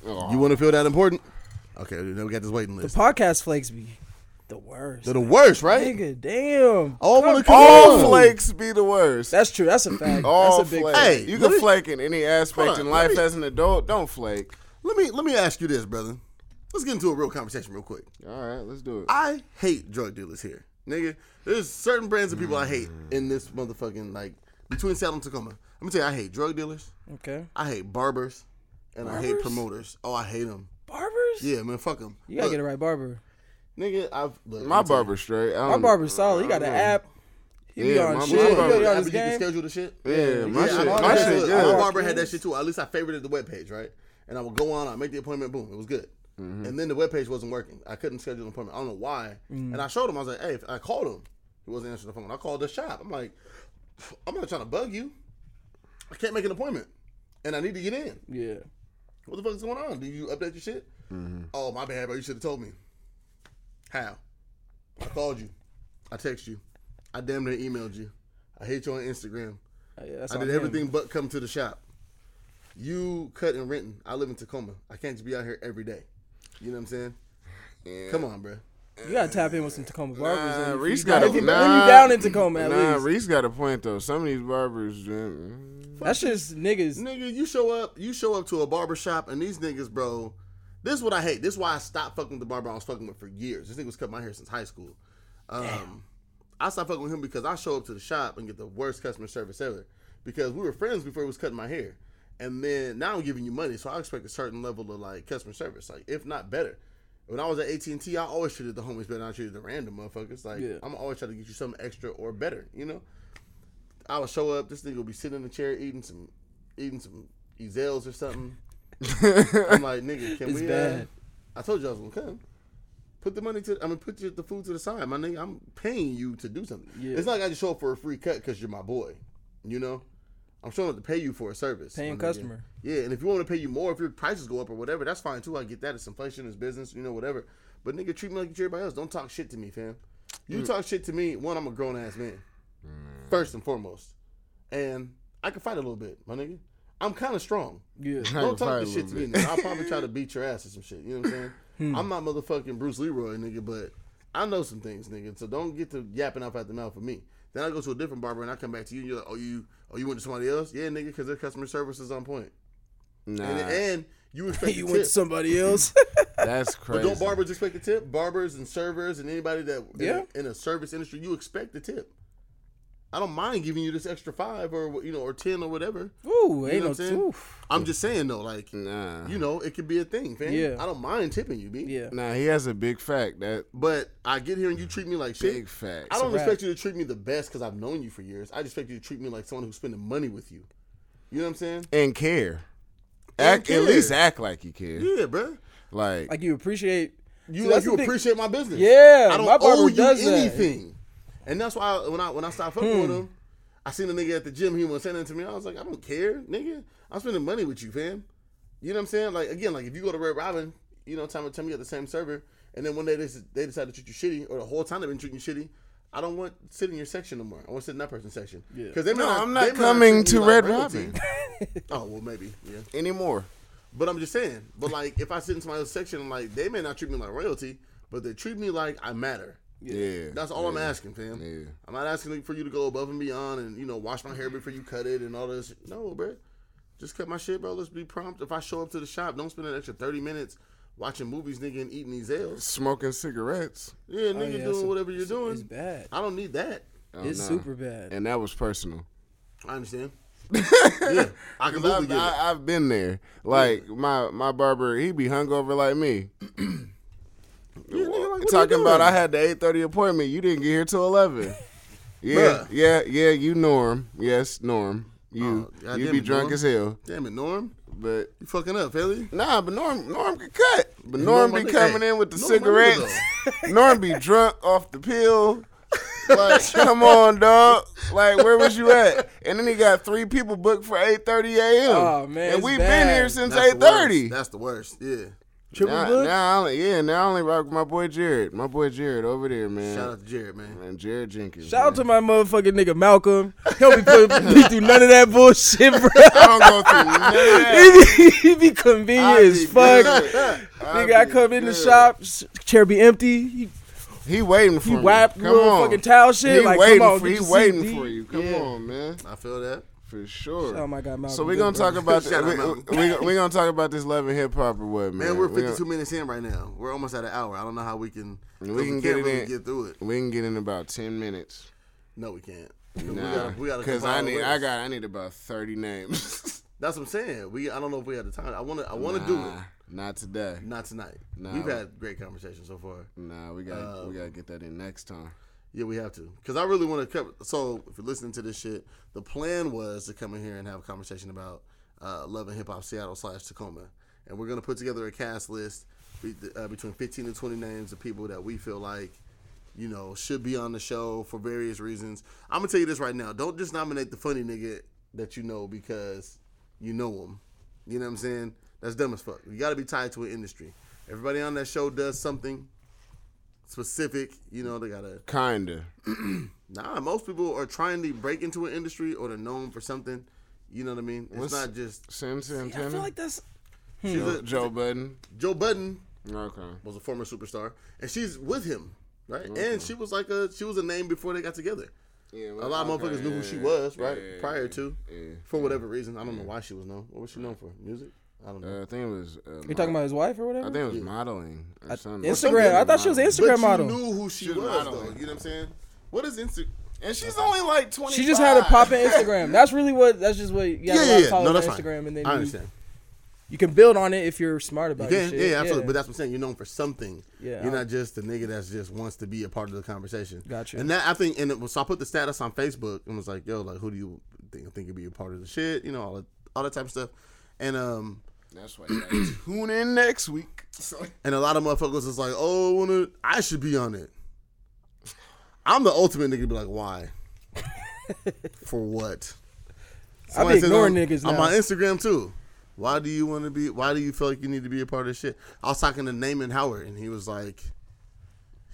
You want to feel that important? Okay, then we got this waiting list. The podcast flakes be the worst. They're the worst, right? Nigga, damn. Oh, I wanna Come come All on. flakes be the worst. That's true. That's a fact. All That's a big flakes. Hey, you can me- flake in any aspect on, in life me- as an adult. Don't flake. Let me let me ask you this, brother. Let's get into a real conversation real quick. All right, let's do it. I hate drug dealers here, nigga. There's certain brands of people I hate in this motherfucking like between Seattle and Tacoma. Let me tell you, I hate drug dealers. Okay. I hate barbers, and I hate promoters. Oh, I hate them. Barbers? Yeah, man, fuck them. You gotta get a right barber. nigga. I've look, My let me tell you. barber straight. I My don't- barber's solid. He got I an app. He be Yeah, on my- shit. my He barber- be on App his you can schedule the shit. Yeah, my yeah, shit. I, My shit I, my barber had that shit too. At least I favorited the webpage, right? And I would go on, I make the appointment, boom, it was good. And then the webpage wasn't working. I couldn't schedule an appointment. I don't know why. And I showed him. I was like, "Hey," I called him. He wasn't answering the phone. I called the shop. I'm like, "I'm not trying to bug you. I can't make an appointment, and I need to get in. Yeah. What the fuck is going on? Do you update your shit? Oh, my bad, bro. You should have told me. How? I called you. I text you. I damn near emailed you. I hit you on Instagram. Uh, yeah, I did him. everything but come to the shop. You cut and Renton. I live in Tacoma. I can't just be out here every day. You know what I'm saying? Yeah. Come on, bro. You gotta tap in with some Tacoma barbers. Nah, and Reese you got a if you- nah, when you down in Tacoma at nah, least. Reese got a point though. Some of these barbers, mm, That's just niggas. Nigga, you show up, you show up to a barber shop, and these niggas, bro. This is what I hate. This is why I stopped fucking with the barber I was fucking with for years. This nigga was cutting my hair since high school. Um, I stopped fucking with him because I show up to the shop and get the worst customer service ever. Because we were friends before he was cutting my hair, and then now I'm giving you money, so I expect a certain level of like customer service, like if not better. When I was at AT and I always treated the homies better than I treated the random motherfuckers. Like Yeah. I'm always trying to get you something extra or better, you know. I would show up. This nigga would be sitting in the chair eating some, eating some Ezell's or something. I'm like, nigga, can It's we? Uh. I told you I was gonna come. Put the money to. I mean, put your, the food to the side, my nigga. I'm paying you to do something. Yeah. It's not like I just show up for a free cut because you're my boy. You know, I'm showing up to pay you for a service. Paying my nigga. customer. Yeah, and if you want to pay you more, if your prices go up or whatever, that's fine too. I get that. It's inflation, it's business, you know, whatever. But nigga, treat me like you treat everybody else. Don't talk shit to me, fam. You talk shit to me. One, I'm a grown ass man. First and foremost, and I can fight a little bit, my nigga. I'm kind of strong. Yeah. Don't talk this shit to little me. Nigga. I'll probably try to beat your ass or some shit. You know what I'm saying? Hmm. I'm not motherfucking Bruce Leroy, nigga, but I know some things, nigga. So don't get to yapping off at the mouth for me. Then I go to a different barber and I come back to you and you're like, oh, you, oh, you went to somebody else? Yeah, nigga, because their customer service is on point. Nah, And, and you expect you went to somebody else. that's crazy. But don't barbers expect the tip? Barbers and servers and anybody that in, Yeah. a, in a service industry, you expect the tip. I don't mind giving you this extra five or you know or ten or whatever. Ooh, know ain't no what I'm saying? oof. I'm just saying though, like Nah, you know, it could be a thing, fam. Yeah. I don't mind tipping you, B. Yeah. nah. He has a big fact. That But I get here and you treat me like shit. big fact. I don't a expect you to treat me the best because I've known you for years. I just expect you to treat me like someone who's spending money with you. You know what I'm saying? and care. And Act care. at least act like you care. Yeah, bruh. Like, Like you appreciate. You See, like you appreciate my business. Yeah, I don't my barber owe you does that. Anything. And that's why when I when I stopped fucking with Hmm. him, I seen a nigga at the gym. He was sending that to me. I was like, I don't care, nigga. I'm spending money with you, fam. You know what I'm saying? Like again, like if you go to Red Robin, you know, time and time you got the same server, and then one day they, they decide to treat you shitty, or the whole time they've been treating you shitty. I don't want to sit in your section no more. I want to sit in that person's section. Yeah. Because they may No, not, I'm not may coming treat me to like Red. Robin oh well, maybe yeah. anymore. But I'm just saying. But like, if I sit in somebody's section, like they may not treat me like royalty, but they treat me like I matter. Yeah, That's all I'm asking, fam. Yeah. I'm not asking for you to go above and beyond and you know wash my hair before you cut it and all this. No, bro. Just cut my shit, bro. Let's be prompt. If I show up to the shop, don't spend an extra 30 minutes watching movies, nigga, and eating these ales. Smoking cigarettes. Yeah, Oh, nigga yeah, doing it's- whatever you're doing. It's bad. I don't need that. Oh, It's nah. super bad. and that was personal. I understand. yeah, I can Cause literally I've, get it. I, I've been there. Like my my barber, he be hungover like me. Yeah, nigga, like, what are you Talking about? I had the eight thirty appointment. You didn't get here till eleven. Yeah, Bruh. yeah, yeah. You Norm. Yes, Norm. You Oh, you be it, drunk Norm. as hell. Damn it, Norm. But You fucking up, Philly. nah, but Norm Norm can cut. But Norm, Norm, be coming in with the Norm, cigarettes. Norm be drunk off the pill. Like, come on, dog. Like, where was you at? And then he got three people booked for eight thirty a.m. Oh, man, and we've bad. been here since eight thirty. That's the worst. Yeah. Triple Now, book. now I only, yeah, now I only rock with my boy Jared. My boy Jared over there, man. Shout out to Jared, man. Man, Jared Jenkins. Shout out to my motherfucking nigga Malcolm. He'll be putting me through none of that bullshit, bro. I don't go through none of that. he, be, he be convenient I as fuck. good. Nigga, I be come in the shop, chair be empty. He, He waiting for he me. wiped Come little on. fucking towel shit. He like, waiting come on, for he waiting CD. for you. Come Yeah. on, man. I feel that. For sure. Oh my god, Malcolm. so we're gonna talk about Shout out we, Malcolm. we, we gonna talk about this love and hip hop or what, man? Man, we're 52 gonna- minutes in right now. We're almost at an hour. I don't know how we can. We can can't get it really in. get through it. We can get in about ten minutes. No, we can't. Nah, gotta, we gotta because I need I got I need about thirty names. That's what I'm saying. We I don't know if we had the time. I want to. I want to do it. Not today. Not tonight. Nah. We've had great conversations so far. Nah, we got Um, we got to get that in next time. Yeah, we have to. Because I really want to cover. So, if you're listening to this shit, the plan was to come in here and have a conversation about uh, Love and Hip Hop Seattle slash Tacoma. And we're going to put together a cast list be- uh, between 15 and 20 names of people that we feel like, you know, should be on the show for various reasons. I'm going to tell you this right now. Don't just nominate the funny nigga that you know because you know him. You know what I'm saying? That's dumb as fuck. You got to be tied to an industry. Everybody on that show does something specific. You know, they got to. Kinda. Nah, most people are trying to break into an industry or they're known for something. You know what I mean? It's What's- not just Sam I feel like that's hmm. she's Joe, a, Joe Budden. Joe Budden Okay. was a former superstar, and she's with him, right? And she was like a she was a name before they got together. Yeah, A lot of okay, motherfuckers knew who she was, right? yeah, Prior to, yeah. for whatever reason, I don't know why she was known. What was she known for? Music? I don't know. Uh, I think it was. Uh, You talking about his wife or whatever. I think it was Yeah. modeling or I- something. Instagram. I thought she was an but Instagram you model. knew who she She was was, though. You know what I'm saying? What is Insta? and she's only like twenty. She just had a pop in Instagram. That's really what. That's just what. You Yeah, yeah, yeah. No, on that's fine. Instagram, and then I you, understand. you can build on it if you're smart You about can, your yeah, shit. yeah, absolutely. But that's what I'm saying. You're known for something. Yeah, You're not just a nigga that's just wants to be a part of the conversation. Gotcha. And that I think, and it was, so I put the status on Facebook and was like, "Yo, like, who do you think think could be a part of the shit? You know, all that, all that type of stuff." And um, That's why you gotta tune in next week. and a lot of motherfuckers is like, "Oh, I wanna, I should be on it." I'm the ultimate nigga to be like, "Why? For what?" I Somebody be ignoring on, niggas on my Instagram too. Why do you want to be? Why do you feel like you need to be a part of this shit? I was talking to Naaman Howard, and he was like,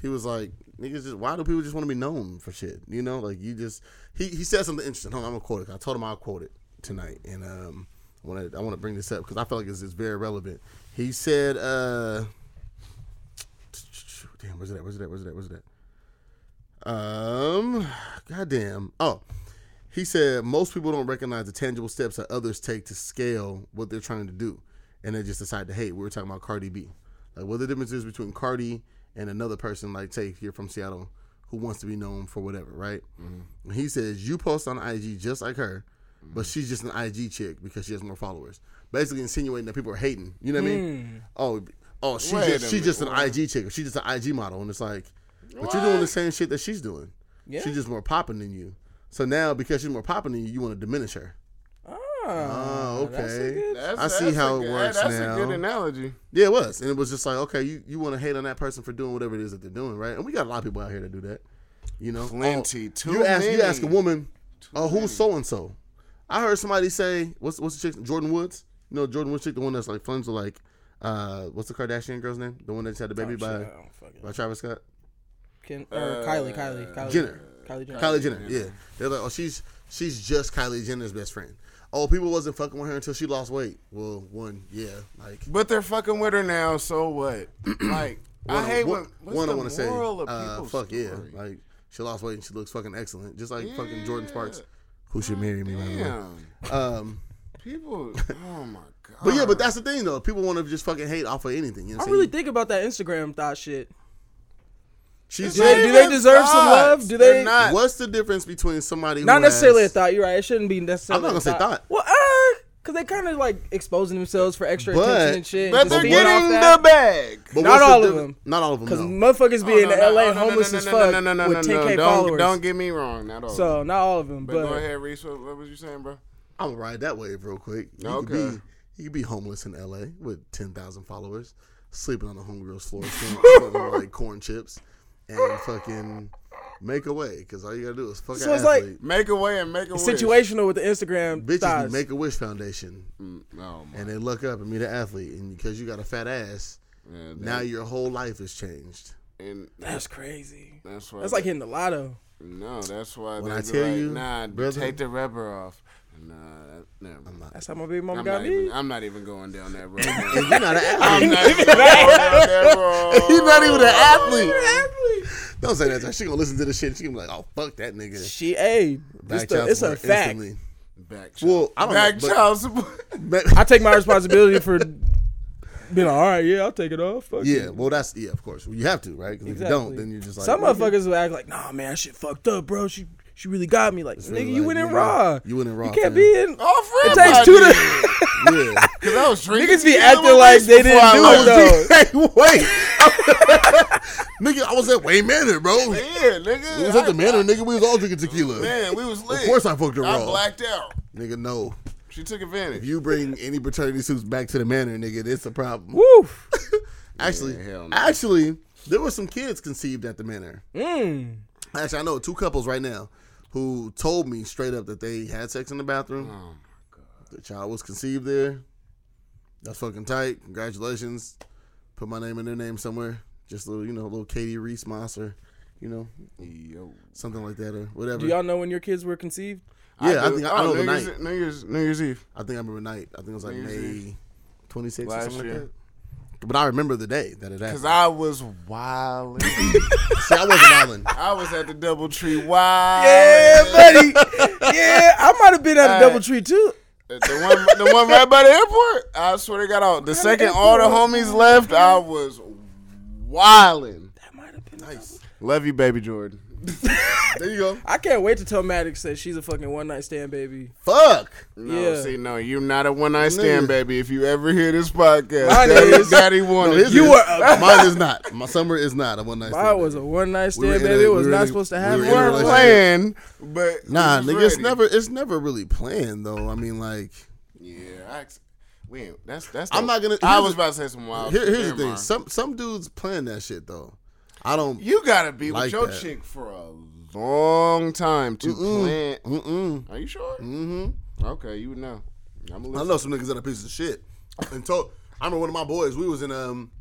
he was like, niggas just why do people just want to be known for shit? You know, like you just he he said something interesting. Hold on, I'm gonna quote it. I told him I'll quote it tonight, and um, I want to I want to bring this up because I feel like it's, it's very relevant. He said, uh, damn, where's it at? Where's it at? Where's it at? Where's it at? Um, goddamn. Oh, he said most people don't recognize the tangible steps that others take to scale what they're trying to do, and they just decide to hate. We were talking about Cardi B, like what the difference is between Cardi and another person, like say here from Seattle, who wants to be known for whatever, right? And he says you post on IG just like her, but she's just an IG chick because she has more followers. Basically insinuating that people are hating. You know what I mean? Hmm. Oh, oh, she's Wait just, she's just an IG chick. She's just an IG model, and it's like, but you're doing the same shit that she's doing. Yeah. She's just more popping than you. So now because she's more popping than you, you want to diminish her. Ah, oh, that's okay. good- That's, I see that's how a it works That's now. a good analogy. Yeah, it was, and it was just like, okay, you, you want to hate on that person for doing whatever it is that they're doing, right? And we got a lot of people out here that do that. You know, Plenty. Oh, Too you ask you ask a woman, oh, who's so and so? I heard somebody say, what's what's the chick? Jordyn Woods. You know, Jordyn Woods chick, the one that's like friends with like, uh, what's the Kardashian girl's name? The one that just had the baby Oh, by I by Travis Scott. Ken, or Uh, Kylie, Kylie, Kylie Jenner. Kylie Jenner. Kylie Jenner. Yeah, they're like, oh, she's she's just Kylie Jenner's best friend. Oh, people wasn't fucking with her until she lost weight. Well, one, yeah, like But they're fucking with her now, so what? like, one, I hate one, when what's one I the want to say, of uh, people's fuck yeah, like she lost weight and she looks fucking excellent, just like fucking Jordin Sparks, who should marry me. By the way. Damn. Um, People, oh my god. but yeah, but that's the thing though. People want to just fucking hate off of anything. You know I what I'm really think about that Instagram thought shit. She's Do they, do they deserve some love? Do They're they? not. What's the difference between somebody? Not who necessarily has, a thought. You're right. It shouldn't be necessarily. I'm not gonna say thought. Well, because they kind of like exposing themselves for extra But- attention and shit. But and they're getting the bag. But Not what's the all of them. Not all of them. Because No. motherfuckers be oh, in Oh, no, LA no, no, homeless no, as fuck no, no, no, with no, 10k don't, followers. Don't get me wrong. Not all. so not all of them, but, but, go ahead, Reese. What, what was you saying, bro? I'm gonna ride that wave real quick. You Okay. could be you could be homeless in LA with ten thousand followers, sleeping on the homegirl's floor, stealing, stealing, like corn chips, and fucking make a way. Because all you gotta do is fuck So an it's like- athlete. Make a way and make a wish. situational with the Instagram Bitches thoughts. Make a Wish Foundation, Mm, Oh my. and they look up and meet an athlete, and because you got a fat ass, Yeah, that- now your whole life has changed. and That's crazy. that's why. That's like hitting the lotto. no. That's why. When they I tell like, you, nah, brother- take the rubber off. Nah, that, never. I'm not. That's how my baby mama I'm got not, me. even, I'm not even going down that road. You're not an I'm athlete. not even going down that road. You're not even an athlete. Don't say that. to her. She gonna listen to the shit. She gonna be like, "Oh fuck that nigga." She a. Back It's, the, it's a fact. instantly. Back Well, I don't Back know, child support. I take my responsibility for being like, all right, yeah, I'll take it off. Fuck Yeah, it." well, that's yeah, of course. You have to, right? Because if you don't, then you're just like Some motherfuckers will act like, nah, man, that shit fucked up, bro. She she really got me. Like, It's nigga, really you like, went in nigga, raw. You went in raw. You can't fam. be in. Oh, It takes two to. Yeah. Because I was drinking. Niggas be tequila acting like they didn't I do it though. hey, wait, nigga, I was at Wayne Manor, bro. Yeah, nigga. We was at the I- Manor, nigga. We was all drinking tequila. Man, we was lit. Of course, I fucked her I raw. blacked out. Nigga, no. She took advantage. If you bring any paternity suits back to the Manor, nigga, it's a problem. Woo. Actually, Yeah, hell no. actually, there were some kids conceived at the Manor. Mm. Actually, I know two couples right now who told me straight up that they had sex in the bathroom. Oh, The child was conceived there. That's fucking tight. Congratulations. Put my name in their name somewhere. Just a little, you know, a little Katie Reese Moss or, you know, yo. something like that or whatever. Do y'all know when your kids were conceived? Yeah, I do. think I- I oh, know New the Year's, night. New Year's, New Year's Eve. I think I remember night. I think it was like New May 26th or something year. like that. But I remember the day that it happened. Because happened. I was wild. See, I wasn't island. I was at the Double Tree wild. Yeah, buddy. yeah, I might have been at a Alright. double tree too. The one, the one right by the airport. I swear to God, I- the second all the homies left, I was wilding. That might have been Nice. Love you, baby Jordan. There you go. I can't wait to tell Maddox that she's a fucking one night stand baby. Fuck. No, Yeah. see, no, you're not a one night stand, baby. If you ever hear this podcast, Mine Daddy, is. Daddy No, wanted his you. is. were a- Mine is not. My summer is not a one night stand. Mine was a one night We were stand a- baby. It was were not in supposed to happen. were in a weren't relationship. playing, but Nah, we was nigga, it's never it's never really planned though. I mean, like Yeah, I, ex- we ain't, that's that's. I'm the- not gonna- I was about to say some wild. here, shit. here's the thing. Some some dudes plan that shit though. I don't. You gotta be Like with your that. chick for a long time to plan. Mm-mm. Are you sure? Mm-hmm. Okay, you would know. I'm a I know some niggas that are pieces of shit. And told I remember one of my boys. We was in um,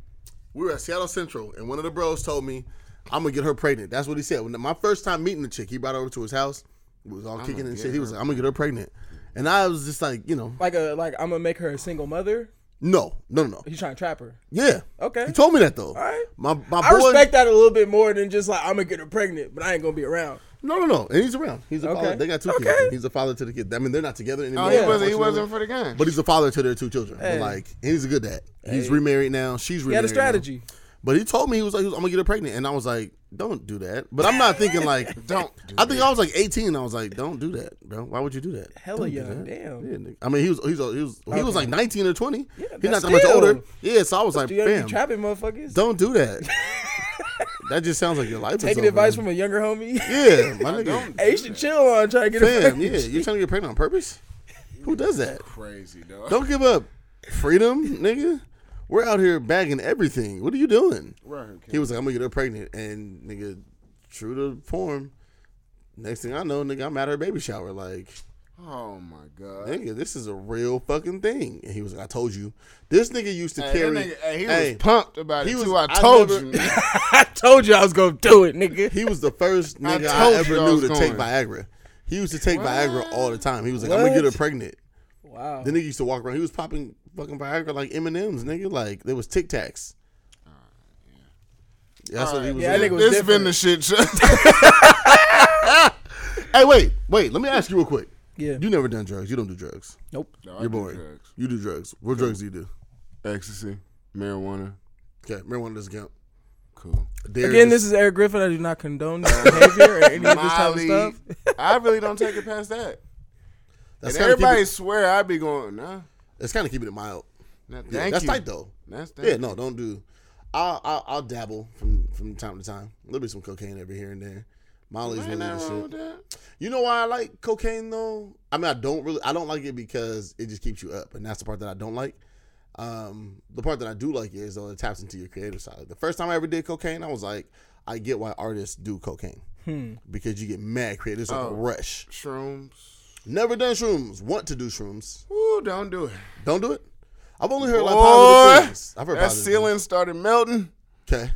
we were at Seattle Central, and one of the bros told me, "I'm gonna get her pregnant." That's what he said. When my first time meeting the chick, he brought her over to his house. We was all kicking and shit. He was like, "I'm gonna get her pregnant," and I was just like, you know, Like a like I'm gonna make her a single mother. No, no, no, no. He's trying to trap her. Yeah. Okay. He told me that though. All right. My my I boy. respect that a little bit more than just like I'm gonna get her pregnant, but I ain't gonna be around. No, no, no. And he's around. He's a Okay. father. They got two Okay. kids. He's a father to the kid. I mean, they're not together oh, anymore. Oh, he wasn't. He wasn't for the game. But he's a father to their two children. Hey. But like, and he's a good dad. He's remarried now. She's remarried. He remarried. had a now. Strategy. But he told me he was like, he was, I'm gonna get her pregnant, and I was like, don't do that. But I'm not thinking like, Don't do I think I was like 18. I was like, don't do that, bro. Why would you do that? Hella Don't young, damn. Yeah. I mean, he was he was he was, he was like 19 or 20. Yeah, he's not that's that much older. Yeah, so I was like, Do bam, trapping motherfuckers? don't do that. that just sounds like your life. is Taking over. advice from a younger homie. yeah, my nigga. Don't hey, you should chill on trying to get her Fam, pregnant. yeah, you trying to get pregnant on purpose? Who does that? crazy, dog. Don't give up freedom, nigga. We're out here bagging everything. What are you doing? Right, He was like, I'm gonna get her pregnant, and nigga, true to form. Next thing I know, nigga, I'm at her baby shower. Like, Oh my god. nigga, this is a real fucking thing. And he was like, I told you. This nigga used to Hey, carry. nigga, hey, he Hey, was pumped about he it was- too. I I told never- you. I told you I was gonna do it, nigga. he was the first nigga I, told you ever knew was to take. Viagra. He used to take Viagra all the time. He was like, I'm gonna get her pregnant. Wow. The nigga used to walk around. He was popping fucking Viagra like M and M's, nigga. Like there was Tic Tacs. Uh, yeah, that's what he was. Yeah, doing. nigga was this been the shit show. Hey, wait, wait. Let me ask you real quick. Yeah. You never done drugs. You don't do drugs. Nope. No, You're do boring. drugs. You do drugs. What drugs do you do? Ecstasy, marijuana. Okay, marijuana doesn't count. Cool. Dare Again, just- this is Eric Griffin. I do not condone this behavior or any of this type of Molly. stuff. I really don't take it past that. that's and everybody keeping, swear I be going, nah. It's kind of keeping it mild. nah thank Yeah, that's you. tight though. That's Yeah, thank no, don't do. I'll, I'll I'll dabble from from time to time. A little bit some cocaine every here and there. Molly's really the wrong shit. with that. You know why I like cocaine though? I mean, I don't really. I don't like it because it just keeps you up, and that's the part that I don't like. Um, the part that I do like is though it taps into your creative side. Like, the first time I ever did cocaine, I was like, I get why artists do cocaine because you get mad creative. It's like a Oh. rush. Shrooms. Never done shrooms. Want to do shrooms. Ooh, don't do it. Don't do it. I've only heard like positive things. I've heard that positive ceiling started melting. Okay,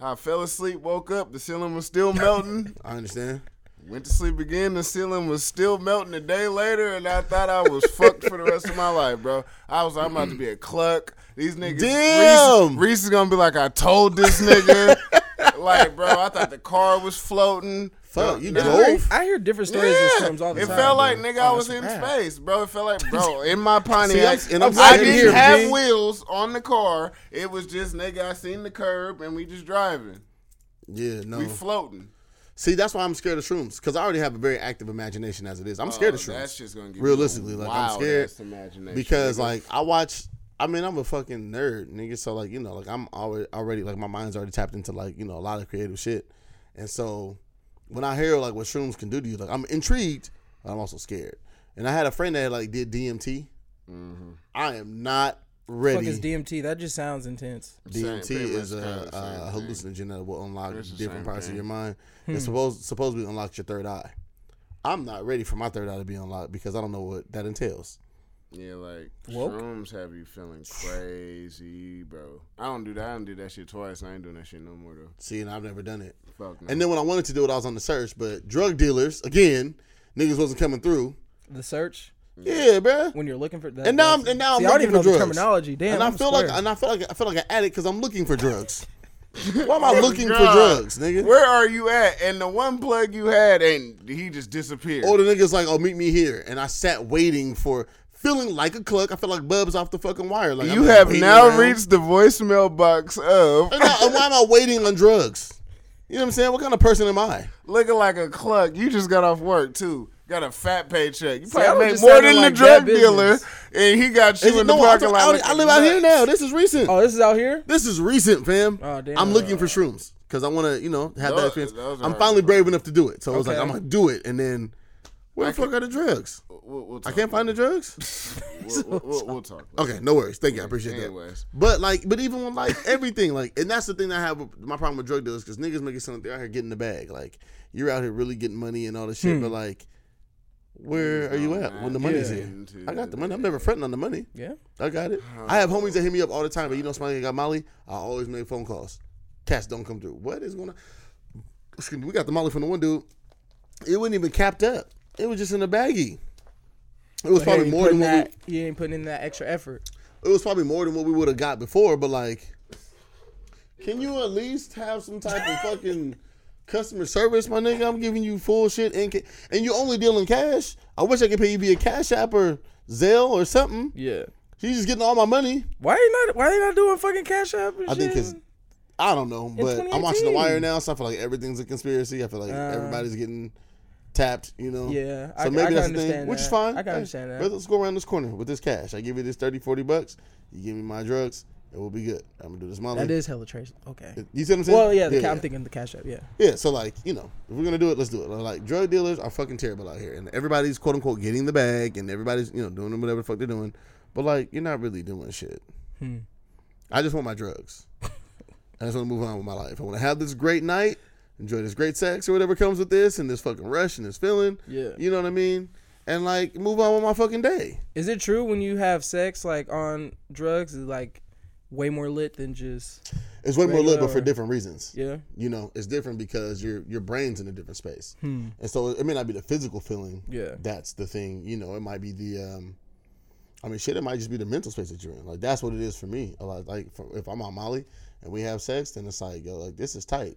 I fell asleep, woke up, the ceiling was still melting. I understand. Went to sleep again, the ceiling was still melting a day later, and I thought I was fucked for the rest of my life, bro. I was I'm about to be a cluck. These niggas Damn. Reese, Reese is gonna be like, I told this nigga. like, bro, I thought the car was floating. Fuck, you nah. drove? I hear different stories Yeah. of shrooms all the it time. It felt like bro. nigga, I Oh, was that's in rad. space, bro. It felt like, bro, in my Pontiac, See, I'm- I'm I didn't to hear, have G. wheels on the car. It was just nigga, I seen the curb and we just driving. Yeah, no. We floating. See, that's why I'm scared of shrooms because I already have a very active imagination as it is. I'm oh, scared of Oh, That's just gonna give Realistically, you a like, I'm scared ass imagination, because nigga. like I watch. I mean, I'm a fucking nerd, nigga. So like, you know, like I'm already already like my mind's already tapped into like you know a lot of creative shit, and so when I hear like what shrooms can do to you, like I'm intrigued, but I'm also scared. And I had a friend that like did DMT. Mm-hmm. I am not Fuck ready. is DMT? That just sounds intense. DMT Same, is a, a same thing. hallucinogen that will unlock different same parts of your mind. Hmm. It's supposed supposedly unlocks your third eye. I'm not ready for my third eye to be unlocked because I don't know what that entails. Yeah, like Woke? shrooms have you feeling crazy, bro. I don't do that. I don't do that shit twice. I ain't doing that shit no more though. See, and I've never done it. Fuck no. And then when I wanted to do it, I was on the search, but drug dealers again, niggas wasn't coming through. The search Yeah, bruh. when you're looking for that. And now I'm and now I'm See, I don't looking even know for the drugs. terminology. Damn, and I I'm feel like and I feel like I feel like an addict because I'm looking for drugs. Why am I looking for drugs, nigga? Where are you at? And the one plug you had, and he just disappeared. Or the niggas like, oh, meet me here, and I sat waiting for feeling like a cluck. I feel like Bubs off the fucking wire. Like You I'm have now around. reached the voicemail box of And now- why am I waiting on drugs? You know what I'm saying? What kind of person am I? looking like a cluck. You just got off work too. Got a fat paycheck. You probably make just more than like the drug dealer, and he got you Is it- in the no, I, parking I, lot. I looking live out here now. This is recent. Oh, this is out here. This is recent, fam. Oh, damn. I'm looking for shrooms because I want to, you know, have that Those- experience. I'm finally brave enough to do it. So I was like, I'm gonna do it, and then where the I fuck are the drugs? We'll, we'll I can't find the drugs. We'll, we'll, we'll, we'll talk. Okay, no worries. Thank you. I appreciate that. But like, but even with like everything, like, and that's the thing that I have with my problem with drug dealers because niggas make it sound like they're out here getting the bag. Like, you're out here really getting money and all this shit, but hmm. like, where are you at when the money's Yeah. here? I got the money. I'm never fretting on the money. Yeah. I got it. I have homies that hit me up all the time, but you know, somebody got Molly. I always make phone calls. Cats don't come through. What is going on? Excuse me, we got the Molly from the one dude. It wasn't even capped up. It was just in a baggie. It was probably more than that. He ain't putting in that extra effort. it was probably more than what we would have got before. But like, can you at least have some type of fucking customer service, my nigga? I'm giving you full shit and ca- and you only dealing cash. I wish I could pay you via Cash App or Zelle or something. Yeah. You just getting all my money. Why you not? Why they not doing fucking cash app? And I think because I don't know, but I'm watching The Wire now, so I feel like everything's a conspiracy. I feel like Uh, everybody's getting tapped, you know. Yeah, I- so I maybe can that's the thing, understand which is fine. I can Hey, understand that. Let's go around this corner with this cash. I give you this 30, 40 bucks. You give me my drugs. It will be good. I'm gonna do this Molly. that is hella trace. Okay. You see what I'm saying? Well, yeah, the, yeah, ca- I'm thinking the cash app. Yeah. Yeah, so like you know, if we're gonna do it, let's do it. Like drug dealers are fucking terrible out here, and everybody's quote unquote getting the bag, and everybody's you know doing whatever the fuck they're doing, but like you're not really doing shit. Hmm. I just want my drugs. I just want to move on with my life. I want to have this great night, enjoy this great sex or whatever comes with this, and this fucking rush and this feeling. Yeah. You know what I mean? And like move on with my fucking day. Is it true when you have sex like on drugs is like way more lit than just It's way more lit, but for different reasons. yeah? You know, it's different because your your brain's in a different space, Hmm. and so it may not be the physical feeling. Yeah. that's the thing. You know, it might be the. um I mean, shit. It might just be the mental space that you're in. Like that's what it is for me. A lot like for, if I'm on Molly and we have sex, then it's like yo, like this is tight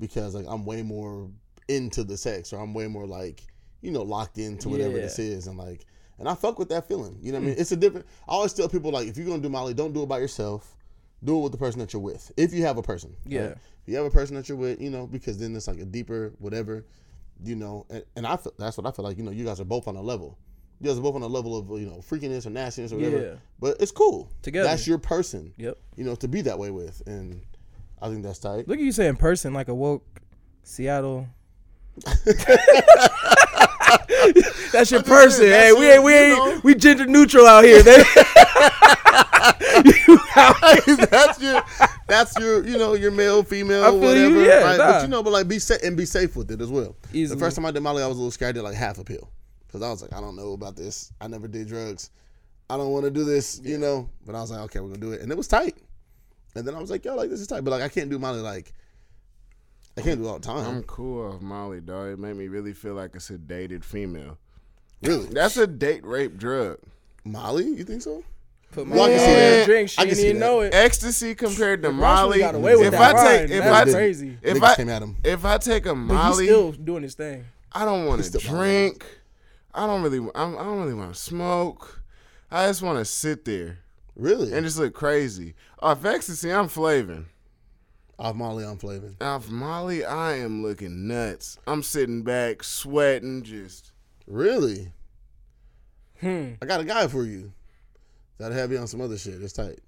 because like I'm way more into the sex, or I'm way more like you know locked into whatever Yeah. this is, and like and I fuck with that feeling. You know what I hmm. mean? It's a different. I always tell people like if you're gonna do Molly, don't do it by yourself. Do it with the person that you're with. If you have a person, Yeah. right? If you have a person that you're with, you know, because then it's like a deeper whatever, you know. And, and I feel that's what I feel like. You know, you guys are both on a level. You guys are both on a level of you know freakiness or nastiness or whatever. Yeah. But it's cool. Together. That's your person. Yep. You know, to be that way with, and I think that's tight. Look at you saying person like a woke Seattle. That's your person. saying, Hey, that's we ain't we ain't know. we gender neutral out here. That's your that's your you know your male female feel you, whatever yeah, right? nah. but you know but like be safe and be safe with it as well Easily. the first time i did molly i was a little scared i did like half a pill because i was like i don't know about this i never did drugs i don't want to do this you know but i was like okay we're gonna do it and it was tight and then i was like yo like this is tight but like i can't do molly like i can't do it all the time. I'm cool off Molly, dog. It made me really feel like a sedated female. really That's a date rape drug. molly you think so Put Well, I can see that. a drink. She I can didn't see even that. know it. Ecstasy compared to Molly. got away with if that I take if I did. crazy. if Niggas I came at him if I take a But he's Molly, still doing his thing. I don't want He's to still drink. I don't really. I'm, I don't really want to smoke. I just want to sit there really and just look crazy. Off ecstasy, I'm flaving. off molly i'm flavin Off Molly, I am looking nuts. I'm sitting back, sweating, just. really Hmm. I got a guy for you. That'll have you on some other shit. It's tight.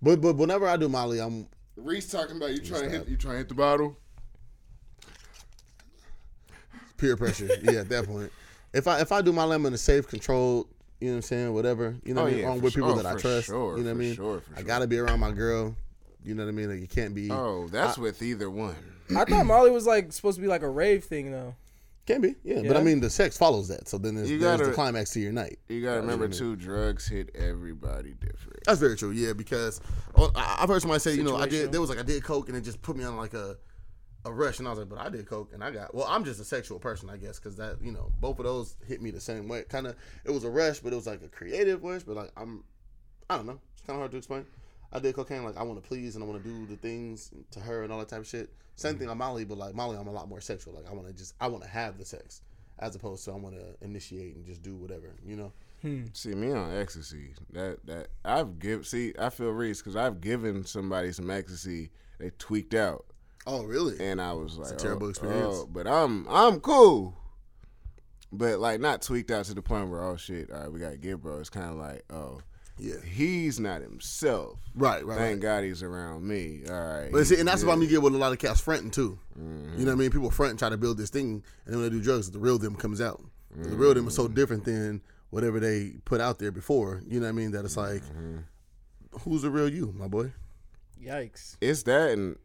But but whenever I do Molly, I'm Reese talking about you trying to hit- You trying to hit the bottle? peer pressure. yeah, at that point. If I if I do my I'm in a safe, controlled. You know what I'm saying? Whatever. You know Oh, what I mean? yeah, I'm for with people oh, that I Oh, for trust. sure, you know what I mean? sure, for I sure. gotta be around my girl. You know what I mean? Like you can't be. Oh, that's with either one. I thought Molly was like supposed to be like a rave thing though. Can be. Yeah. But I mean, the sex follows that. So then there's, You there's the climax to your night. You gotta remember what I too. Drugs hit everybody different. That's very true. Yeah, because oh, I- I've heard somebody say, you know, I did. There was like I did coke and it just put me on like a a rush, and I was like, but I did coke and I got. Well, I'm just a sexual person, I guess, because that you know both of those hit me the same way. Kind of, it was a rush, but it was like a creative rush. But like I'm, I don't know. It's kind of hard to explain. I did cocaine like I want to please and I want to do the things to her and all that type of shit. Same thing mm-hmm. on Molly, but like Molly, I'm a lot more sexual. Like I want to just I want to have the sex as opposed to I want to initiate and just do whatever, you know. Hmm. See me on ecstasy. That that I've give. See, I feel reached because I've given somebody some ecstasy. They tweaked out, Oh, really? and I was like, a terrible oh, experience. oh, but I'm I'm cool. But like not tweaked out to the point where oh shit, all right, we gotta get bro. It's kind of like oh yeah. he's not himself. Right, right, Thank right. God he's around me. All right. But see, and that's yeah. the problem you get with a lot of cats fronting too. Mm-hmm. You know what I mean? People front and try to build this thing, and then when they do drugs, the real them comes out. The real them is Mm-hmm. so different than whatever they put out there before. You know what I mean? That it's like, Mm-hmm. who's the real you, my boy? Yikes. It's that, and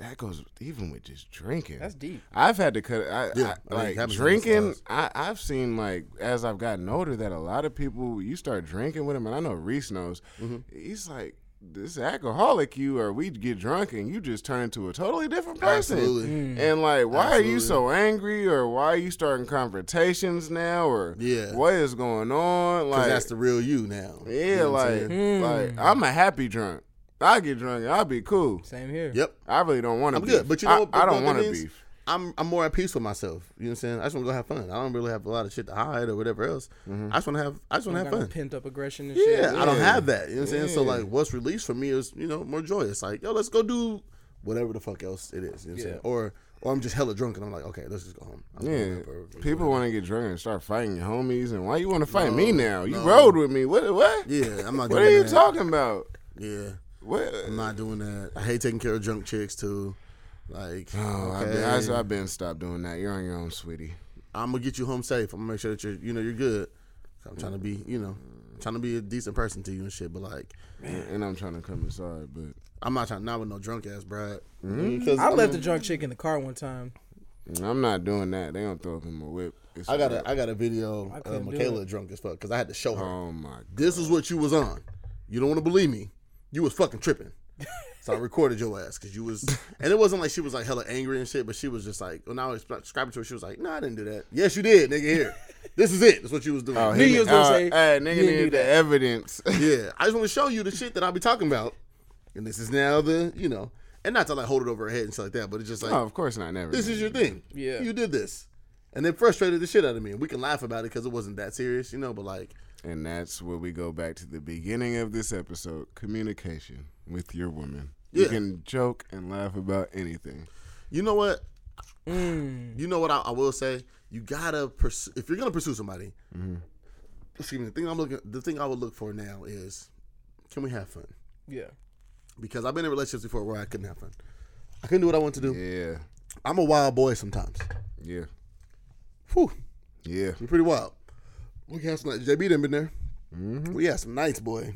that goes even with just drinking. That's deep. I've had to cut. I, Yeah, I, I mean, it like drinking. I, I've seen like as I've gotten older that a lot of people you start drinking with them, and I know Reese knows. Mm-hmm. He's like this alcoholic you, or we get drunk and you just turn into a totally different person. Absolutely. And like, why are you so angry, or why are you starting confrontations now, or Yeah. what is going on? Like, that's the real you now. You yeah, know like, like I'm a happy drunk. I get drunk, and I'll be cool. Same here. Yep. I really don't want to. Be. I'm good, but you know I, what? I don't want to thing is? beef. I'm I'm more at peace with myself. You know what I'm saying? I just want to go have fun. I don't really have a lot of shit to hide or whatever else. Mm-hmm. I just want to have I just want to have fun. pent up aggression and Yeah, shit. I don't have that. You know what I'm saying? So like, what's released for me is you know more joyous. Like, yo, let's go do whatever the fuck else it is. You know what I'm Yeah. saying? Or or I'm just hella drunk and I'm like, okay, let's just go home. I'm Yeah, up or- or people want to get drunk and start fighting your homies, and why you want to fight No, me now? You no. rode with me. What? What? Yeah, I'm not. What doing are you that. talking about? Yeah, What? I'm not doing that. I hate taking care of drunk chicks too. Like, Oh, I've, been, I, I've been stopped doing that. You're on your own, sweetie. I'm gonna get you home safe. I'm gonna make sure that you're, you know, you're good. I'm trying to be, you know, trying to be a decent person to you and shit. But like, And, and I'm trying to come inside, but I'm not trying not with no drunk ass Brad. Mm-hmm. Because I left a drunk chick in the car one time. I'm not doing that. They don't throw up in my whip. It's I got a- a I got a video of couldn't Michaela drunk as fuck because I had to show her. Oh my! this is what you was on. You don't want to believe me. You was fucking tripping. So I recorded your ass because you was, and it wasn't like she was like hella angry and shit, but she was just like, when I was describing to her, she was like, "No, I didn't do that." Yes, you did, nigga. Here, this is it. That's what you was doing. Oh, he- was gonna uh, say, hey, nigga need the evidence. yeah, I just want to show you the shit that I be talking about, and this is now the, you know, and not to like hold it over her head and shit like that, but it's just like, oh, of course not. Never. this is your thing. Yeah. you did this, and it frustrated the shit out of me. And we can laugh about it because it wasn't that serious, you know, but like, And that's where we go back to the beginning of this episode: communication with your woman. You can joke and laugh about anything. you know what? Mm. You know what I, I will say? You gotta pursue if you're gonna pursue somebody. Excuse me. The thing I'm looking, the thing I would look for now is, can we have fun? Yeah. Because I've been in relationships before where I couldn't have fun. I couldn't do what I want to do. Yeah, I'm a wild boy sometimes. yeah, Whew, yeah. I'm pretty wild. We had some nights. JB done been there. Mm-hmm. We had some nights, boy.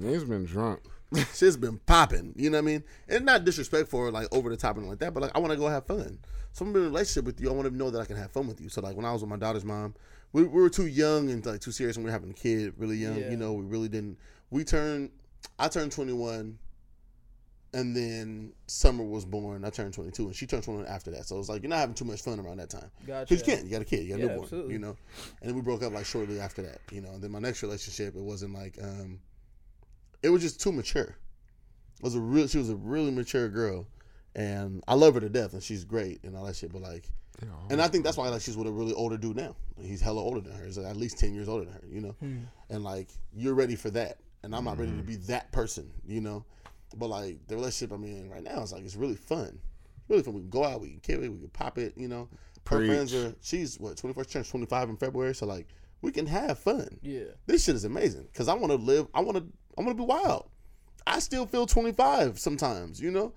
He's been drunk. Shit's been popping. You know what I mean? And not disrespectful or like over the top and like that, but like I want to go have fun. So I'm in a relationship with you. I want to know that I can have fun with you. So like when I was with my daughter's mom, we, we were too young and like too serious when we were having a kid, really young. Yeah. You know, we really didn't. We turned. I turned 21, and then Summer was born. I turned 22, and she turned 21 after that. So it was like you're not having too much fun around that time. Gotcha. Because you can't. You got a kid. You got a Yeah, newborn. absolutely. You know. And then we broke up like shortly after that. You know. And then my next relationship, it wasn't like. um It was just too mature. It was a real. She was a really mature girl, and I love her to death, and she's great and all that shit. But like, and I think that's why like she's with a really older dude now. He's hella older than her. He's like, at least ten years older than her. You know. And like, you're ready for that, and I'm not ready to be that person. You know. But like the relationship I'm in right now is like it's really fun. Really fun. We can go out, we can kill it, we can pop it. You know. Her friends are. She's what 21st turns 25 in February, so like we can have fun Yeah. this shit is amazing because I want to live. I want to. I want to be wild. I still feel 25 sometimes, you know.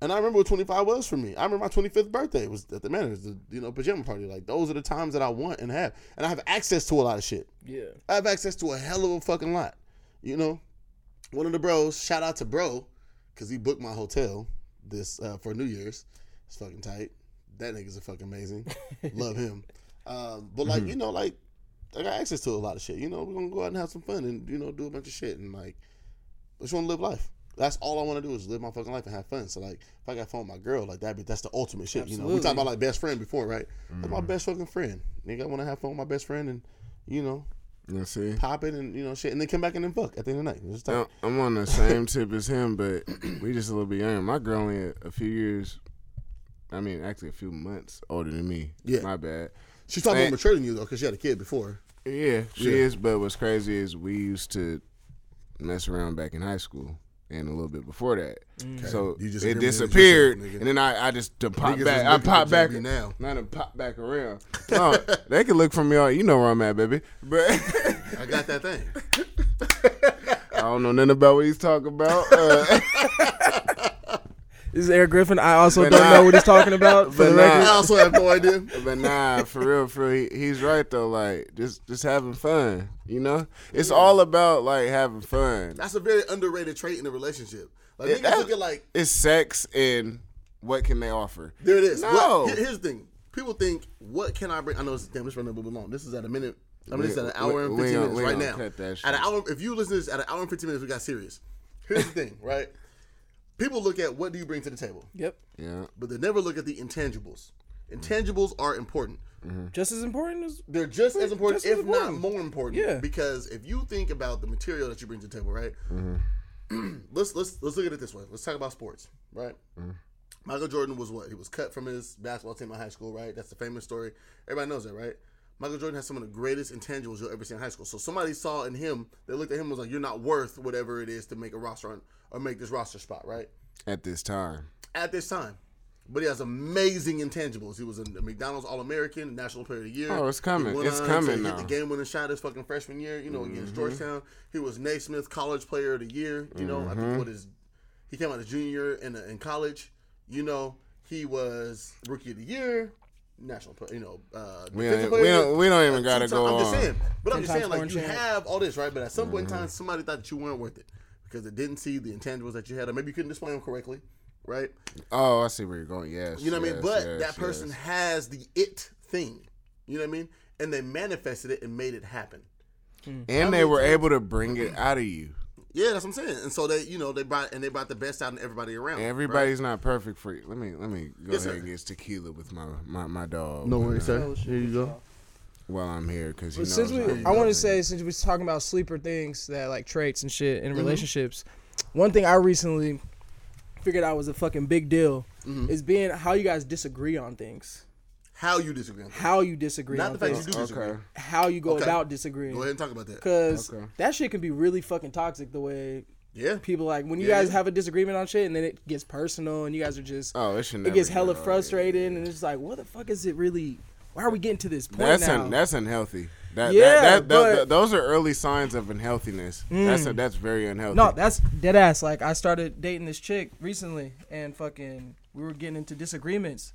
And I remember what 25 was for me. I remember my 25th birthday was at the Manners, the you know pajama party. Like those are the times that I want and have, and I have access to a lot of shit. Yeah. I have access to a hell of a fucking lot. You know, one of the bros. Shout out to bro, because he booked my hotel this uh, for New Year's. It's fucking tight. That nigga's a fucking amazing. Love him. Um, but like you know, like I got access to a lot of shit. You know, we're gonna go out and have some fun and you know do a bunch of shit and like I just want to live life. That's all I want to do is live my fucking life and have fun. So like, if I got fun with my girl, like that, be that's the ultimate shit. You know, we Absolutely. talked about like best friend before, right? That's my best fucking friend. Nigga, I want to have fun with my best friend and you know You see, pop it and you know shit, and then come back and then fuck at the end of the night. Just Now, I'm on the same tip as him, but we just a little bit younger. My girl only a, a few years. I mean, actually, a few months older than me. Yeah. my bad. she's talking more mature than you though, because she had a kid before. Yeah, she Yeah. is. But what's crazy is we used to mess around back in high school and a little bit before that. Okay. So You just it disappeared, yourself, and then I, I just to pop Niggas back. I pop back JB now. Not to pop back around. No, they can look for me all. You know where I'm at, baby. But I got that thing. I don't know nothing about what he's talking about. Uh, This is Eric Griffin. I also But don't nah. know what he's talking about. For But the nah. record. I also have no idea. but nah, for real, for real, he, he's right though. Like just just having fun. You know, it's all about like having fun. That's a very underrated trait in a relationship. Like Yeah, niggas look at like It's sex and what can they offer? there it is. No. What, here- here's the thing. People think, what can I bring? I know it's damn. This running a little bit long. This is at a minute. I mean, it's at an hour and we- we fifteen minutes we right now. cut that shit. At an hour, if you listen to this at an hour and fifteen minutes, we got serious. Here's the thing, right? People look at what do you bring to the table, Yep. Yeah. but they never look at the intangibles. Intangibles are important. Mm-hmm. Just as important as They're just as important, Just as if not more important. Yeah. Because if you think about the material that you bring to the table, right? Mm-hmm. let's let's let's look at it this way. Let's talk about sports, right? Mm-hmm. Michael Jordan was what? He was cut from his basketball team in high school, right? That's the famous story. Everybody knows that, right? Michael Jordan has some of the greatest intangibles you'll ever see in high school. So somebody saw in him, they looked at him and was like, "You're not worth whatever it is to make a roster on, or make this roster spot, right?" At this time. At this time. But he has amazing intangibles. He was a McDonald's All American, National Player of the Year. Oh, it's coming. He went It's on coming to now. Hit the game winning shot his fucking freshman year, you know, against Mm-hmm. Georgetown. He was Naismith College Player of the Year. You know, I Mm-hmm. think what is he came out as junior year in in college. You know, he was Rookie of the Year, National Player. You know, uh, We don't, we don't, we don't even Uh, gotta go I'm just saying, but I'm just saying, like you foreign have all this, right? But at some point in Mm-hmm. time, somebody thought that you weren't worth it because it didn't see the intangibles that you had, or maybe you couldn't display them correctly, right? Oh, I see where you're going. Yes. You know what I mean? But yes, that person yes. has the it thing. You know what I mean? And they manifested it and made it happen. and they were able to bring it out of you. Yeah, that's what I'm saying. And so they, you know, they brought and they brought the best out in everybody around. right? Everybody's not perfect for you. Let me let me go Yes, ahead sir. and get tequila with my my, my dog. No worries, uh, sir. Here you go. While I'm here, because he But since we, I'm want to say, since we was talking about sleeper things that like traits and shit Mm-hmm. in relationships, one thing I recently figured out was a fucking big deal Mm-hmm. is being how you guys disagree on things, How you disagree on how you disagree Not on the fact things, you do disagree. Okay. how you go Okay. about disagreeing. Go ahead and talk about that. Cause Okay. that shit can be really fucking toxic. The way Yeah. people like when you Yeah, guys yeah. have a disagreement on shit and then it gets personal and you guys are just Oh, it should it gets get hella all- frustrated and it's like what the fuck is it really? Why are we getting to this point That's now? un, that's unhealthy. That, Yeah, that, that, but- that- those are early signs of unhealthiness. That's a, mm. that's very unhealthy. No, that's dead ass. Like I started dating this chick recently, and fucking we were getting into disagreements,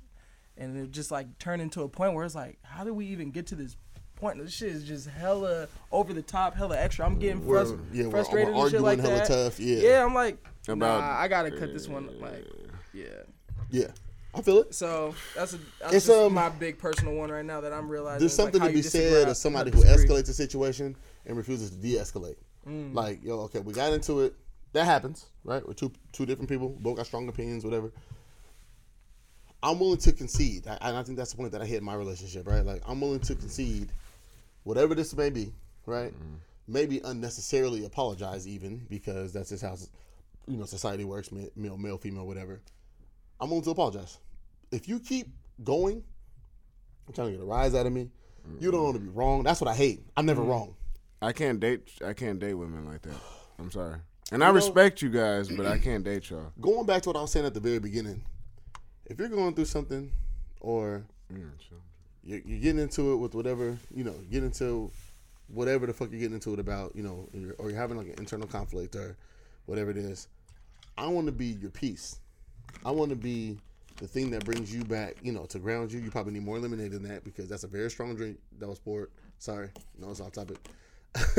and it just like turned into a point where it's like, how did we even get to this point? This shit is just hella over the top, hella extra. I'm getting We're- frus- yeah, we're- frustrated we're and shit like hella that. tough, yeah. yeah. I'm like, About- nah, I gotta cut this one. Like, yeah. Yeah. I feel it. So that's a that's It's, just um, my big personal one right now that I'm realizing. There's is, like, something to be said of somebody who escalates a situation and refuses to de-escalate. Like, yo, okay, we got into it. That happens, right? We're two two different people, both got strong opinions, whatever. I'm willing to concede, I- and I think that's the point that I hit in my relationship, right? Like, I'm willing to concede, whatever this may be, right? Maybe unnecessarily apologize, even because that's just how you know society works, male, male, female, whatever. I'm willing to apologize. If you keep going, I'm trying to get a rise out of me. You don't want to be wrong. That's what I hate. I'm never mm. wrong. I can't date. I can't date women like that. I'm sorry. And I respect you guys, but I can't date y'all. Going back to what I was saying at the very beginning, if you're going through something, or sure. you're, you're getting into it with whatever, you know, get into whatever the fuck you're getting into it about, you know, or you're, or you're having like an internal conflict or whatever it is. I want to be your peace. I want to be the thing that brings you back, you know, to ground you. You probably need more lemonade than that because that's a very strong drink that was poured. Sorry, no, it's off topic.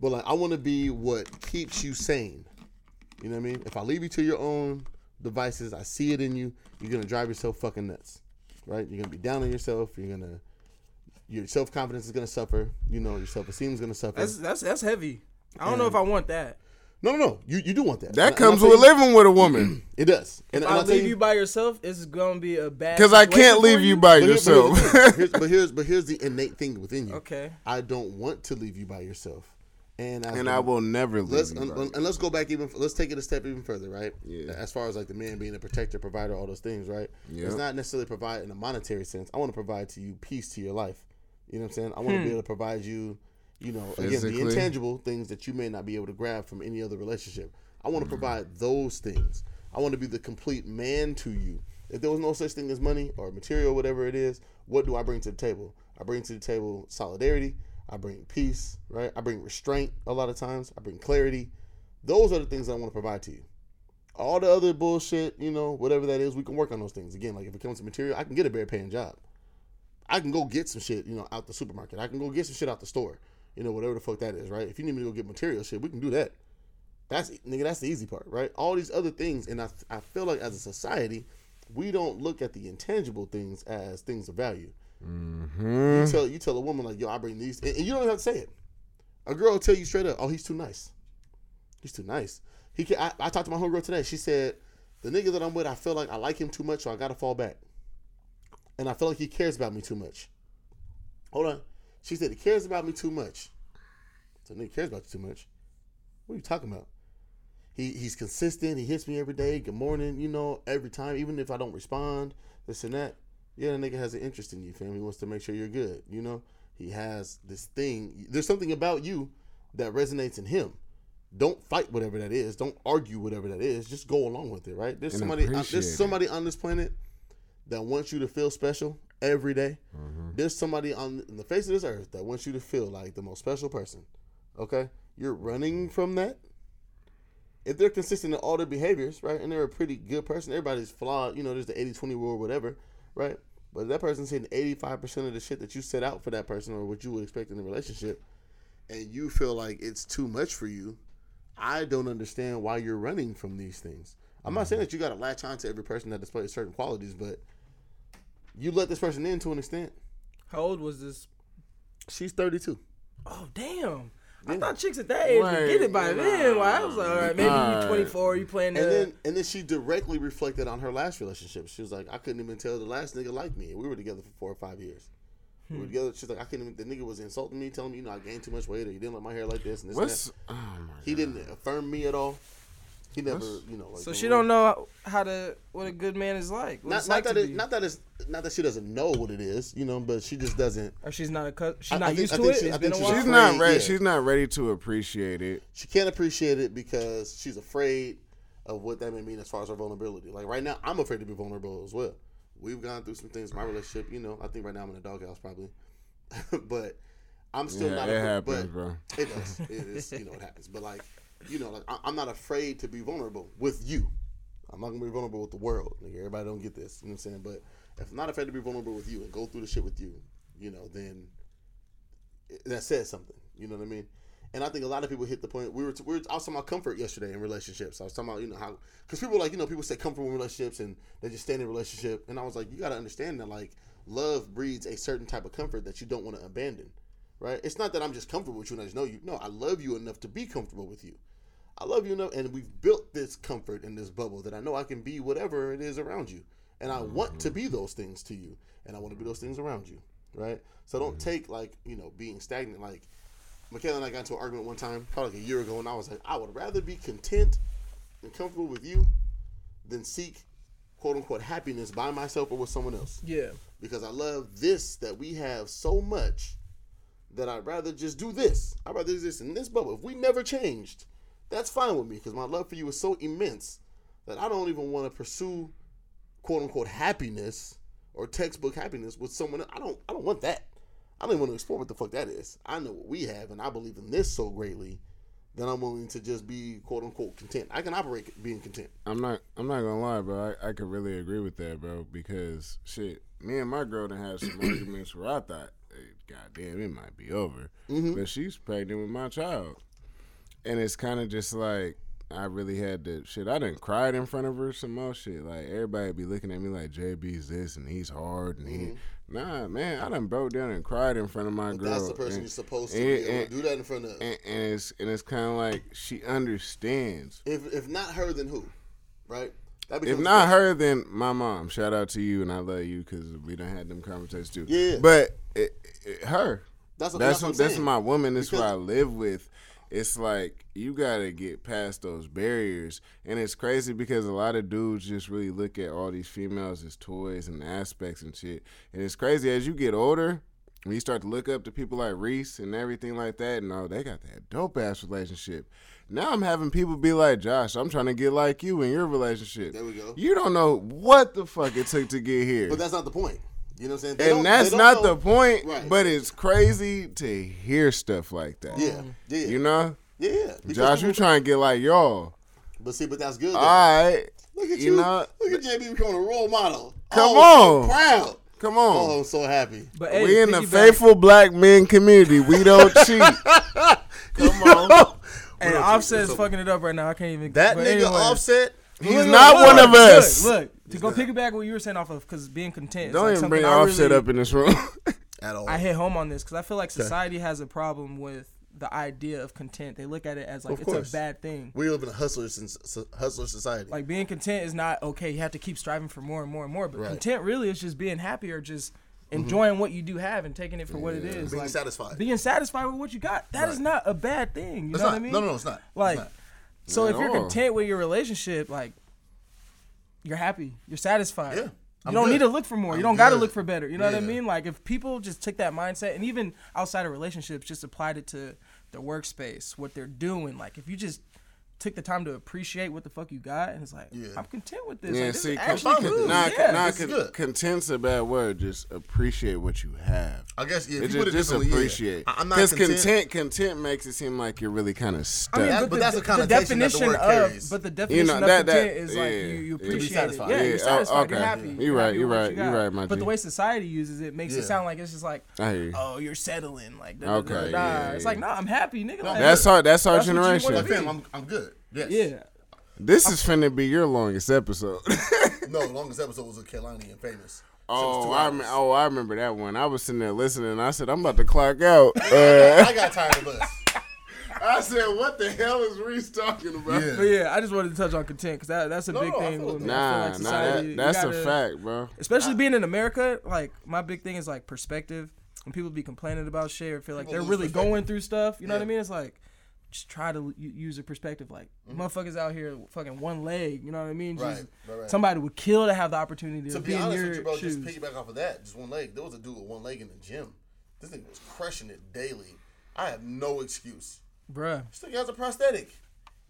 but like, I want to be what keeps you sane. You know what I mean? If I leave you to your own devices, I see it in you. You're gonna drive yourself fucking nuts, right? You're gonna be down on yourself. You're gonna your self confidence is gonna suffer. You know, your self esteem is gonna suffer. That's that's that's heavy. I don't know if I want that. No, no, no. You you do want that. That And- and comes tell with you- living with a woman. It does. And, If and I I'll tell leave you by yourself, it's gonna be a bad. Because I can't leave you by but here- but yourself. here's, the thing. Here's- but here's but here's the innate thing within you. Okay. I don't want to leave you by yourself, and as and the- I will never leave Let's you. and, and let's go back even. Let's take it a step even further, right? Yeah. As far as like the man being a protector, provider, all those things, right? Yeah. It's not necessarily provide in a monetary sense. I want to provide to you peace to your life. You know what I'm saying? I want to be hmm. able to provide you, you know, again, the intangible things that you may not be able to grab from any other relationship. I want to mm-hmm. provide those things. I want to be the complete man to you. If there was no such thing as money or material, whatever it is, what do I bring to the table? I bring to the table solidarity. I bring peace, right? I bring restraint a lot of times. I bring clarity. Those are the things I want to provide to you. All the other bullshit, you know, whatever that is, we can work on those things. Again, like if it comes to material, I can get a bare paying job. I can go get some shit, you know, out the supermarket. I can go get some shit out the store. You know, whatever the fuck that is, right? If you need me to go get material shit, we can do that. That's nigga, that's the easy part, right? All these other things, and I I feel like as a society, we don't look at the intangible things as things of value. Mm-hmm. You tell you tell a woman like, yo, I bring these, and, and you don't have to say it. A girl will tell you straight up, oh, he's too nice. He's too nice. He can. I, I talked to my homegirl today. She said, the nigga that I'm with, I feel like I like him too much, so I gotta fall back. And I feel like he cares about me too much. Hold on. She said he cares about me too much. So nigga cares about you too much. What are you talking about? He he's consistent. He hits me every day. Good morning. You know, every time, even if I don't respond, this and that. Yeah, the nigga has an interest in you, fam. He wants to make sure you're good. You know, he has this thing. There's something about you that resonates in him. Don't fight whatever that is. Don't argue whatever that is. Just go along with it, right? There's And somebody. there's somebody on this planet that wants you to feel special every day. Mm-hmm. Mm-hmm. There's somebody on the face of this earth that wants you to feel like the most special person. Okay, you're running from that. If they're consistent in all their behaviors, right, and they're a pretty good person, everybody's flawed. You know, there's the 80-20 rule, whatever, right? But if that person's hitting 85% of the shit that you set out for that person or what you would expect in a relationship, and you feel like it's too much for you, I don't understand why you're running from these things. I'm not mm-hmm. saying that you got to latch on to every person that displays certain qualities, but you let this person in to an extent. How old was this? She's 32. Oh damn! I thought chicks at that age would get it by then. Well, I was like, all right, maybe you Right. 24, you playing the. And then and then she directly reflected on her last relationship. She was like, I couldn't even tell the last nigga liked me. We were together for four or five years. We were hmm. together. She's like, I couldn't even. The nigga was insulting me, telling me, you know, I gained too much weight, or you didn't like my hair like this and this. What's and oh my that. He didn't affirm me at all. He never, you know. Like, so she don't know how to what a good man is like. Not, not like that to it, not that it's not that she doesn't know what it is, you know, but she just doesn't. or she's not a cou- she's I- I not think- used to it. she- I It's think been a she's while. She's not ready. yeah. She's not ready to appreciate it. She can't appreciate it because she's afraid of what that may mean as far as her vulnerability. Like right now, I'm afraid to be vulnerable as well. We've gone through some things in my relationship. You know, I think right now I'm in a doghouse probably, but I'm still Yeah, not. it a, happens, but bro. It does. It is. You know, it happens. But like, you know, like I, I'm not afraid to be vulnerable with you. I'm not gonna be vulnerable with the world. Like, everybody don't get this. You know what I'm saying? But if I'm not afraid to be vulnerable with you and go through the shit with you, you know, then that says something. You know what I mean? And I think a lot of people hit the point. We were, we were I was talking about comfort yesterday in relationships. I was talking about you know how because people like you know people say comfortable relationships and they just stay in a relationship. And I was like, you got to understand that like love breeds a certain type of comfort that you don't want to abandon. Right? It's not that I'm just comfortable with you and I just know you. No, I love you enough to be comfortable with you. I love you enough, and we've built this comfort in this bubble that I know I can be whatever it is around you, and I want to be mm-hmm. those things to you, and I want to be those things around you, right? So don't mm-hmm. take like you know being stagnant. Like Michaela and I got into an argument one time, probably like a year ago, and I was like, I would rather be content and comfortable with you than seek quote unquote happiness by myself or with someone else Yeah. because I love this that we have so much that I'd rather just do this. I'd rather do this in this bubble. If we never changed, that's fine with me because my love for you is so immense that I don't even want to pursue quote unquote happiness or textbook happiness with someone. else. I don't. I don't want that. I don't even want to explore what the fuck that is. I know what we have, and I believe in this so greatly that I'm willing to just be quote unquote content. I can operate being content. I'm not. I'm not gonna lie, bro. I, I could really agree with that, bro. Because shit, me and my girl done had some arguments where I thought, eh, hey, God damn, it might be over. Mm-hmm. But she's pregnant with my child, and it's kind of just like I really had to shit. I done cried in front of her some more shit. Like everybody be looking at me like JB's this and he's hard and he. Mm-hmm. Nah, man, I done broke down and cried in front of my girl. That's the person and- you're supposed to and- be able and- to do that in front of. and, and it's and it's kind of like she understands. If if not her, then who? Right? If not her, then my mom. Shout out to you, and I love you because we done had them conversations too. Yeah. but it, it, her. That's what- that's that's what that's my woman. That's who I live with. It's like you gotta get past those barriers, and it's crazy because a lot of dudes just really look at all these females as toys and aspects and shit. And it's crazy as you get older, when you start to look up to people like Reese and everything like that, and oh, they got that dope ass relationship. Now I'm having people be like, Josh, I'm trying to get like you in your relationship. There we go. You don't know what the fuck it took to get here. But that's not the point. You know what I'm saying? They and that's don't know- the point, Right. but it's crazy to hear stuff like that. Yeah, yeah, You know? yeah. yeah. Josh, people- you trying to get like y'all. But see, but that's good. though. All right. Look at you you. know- look at JB becoming a role model. Come oh, on. so proud. Come on. Oh, on. I'm so happy. But hey, we in the piggyback- faithful black men community. We don't cheat. Come on. And Offset is fucking it up right now. I can't even. Get That nigga anyway. Offset. He's Look, not look, one of us. Look, look, to go piggyback what you were saying off of, because being content. Don't like even bring I offset really- up in this room. At all. I hit home on this because I feel like society has a problem with the idea of content. They look at it as like Of it's course. a bad thing. we live in a hustler, sin- hustler society. Like being content is not okay. You have to keep striving for more and more and more. But Right. content really is just being happy or just mm-hmm. enjoying what you do have and taking it for what it is. being like, satisfied. being satisfied with what you got. That is Right. not a bad thing. You It's know not. what I mean? No, no, no, it's not. It's Like, not. so Not if you're all. content with your relationship, like you're happy, you're satisfied. Yeah, You I'm don't good. need to look for more. you I'm don't got to look for better. You know what I mean? Like if people just took that mindset and even outside of relationships, just applied it to their workspace, what they're doing. Like if you just took the time to appreciate what the fuck you got, and it's like Yeah. I'm content with this. yeah, like, this see, is con- actually fine good. nah, yeah. nah, this is con- good. content's a bad word. Just appreciate what you have. I guess yeah. It you just, just differently, yeah. appreciate. I- I'm not Because content. content, content makes it seem like you're really kind of stuck. I mean, That- but, but the, that's a the connotation that the definition word of, carries. but the definition know, of that- that- content is like yeah, you, you yeah. To be appreciate it. Yeah, Yeah, you're oh, satisfied. You're happy. You You're right, you with what right, you you got. right, my But the way society uses it makes it sound like it's just like, I hear you. oh, you're settling. Like, da, da, Okay, da, da. yeah, it's like, no, I'm happy, nigga. That's our that's our That's what you wanna generation. Like, be. fam, I'm, I'm good. Yes. yeah. This is finna be your longest episode. No, the longest episode was with Kelani and Famous. oh, two I hours. rem- oh, I remember that one. I was sitting there listening. and I said, I'm about to clock out. Uh, I got tired of us. I said, what the hell is Reese talking about? Yeah. But yeah, I just wanted to touch on content because that, that's a No, big no, I thing. feel with though. I feel Nah, like nah, society, that, you that's gotta- a fact, bro. Especially being in America, like my big thing is like perspective. When people be complaining about shit or feel like People they're lose really perspective. going through stuff, you know what I Yeah. mean? It's like just try to use a perspective. Like motherfuckers out here fucking one leg, you know what I mean? Mm-hmm. Right, Just right, right. somebody would kill to have the opportunity to, To be, be in honest your with you, bro, shoes. just piggyback off of that, just one leg. There was a dude with one leg in the gym. This nigga was crushing it daily. I have no excuse. Bruh. This nigga has a prosthetic.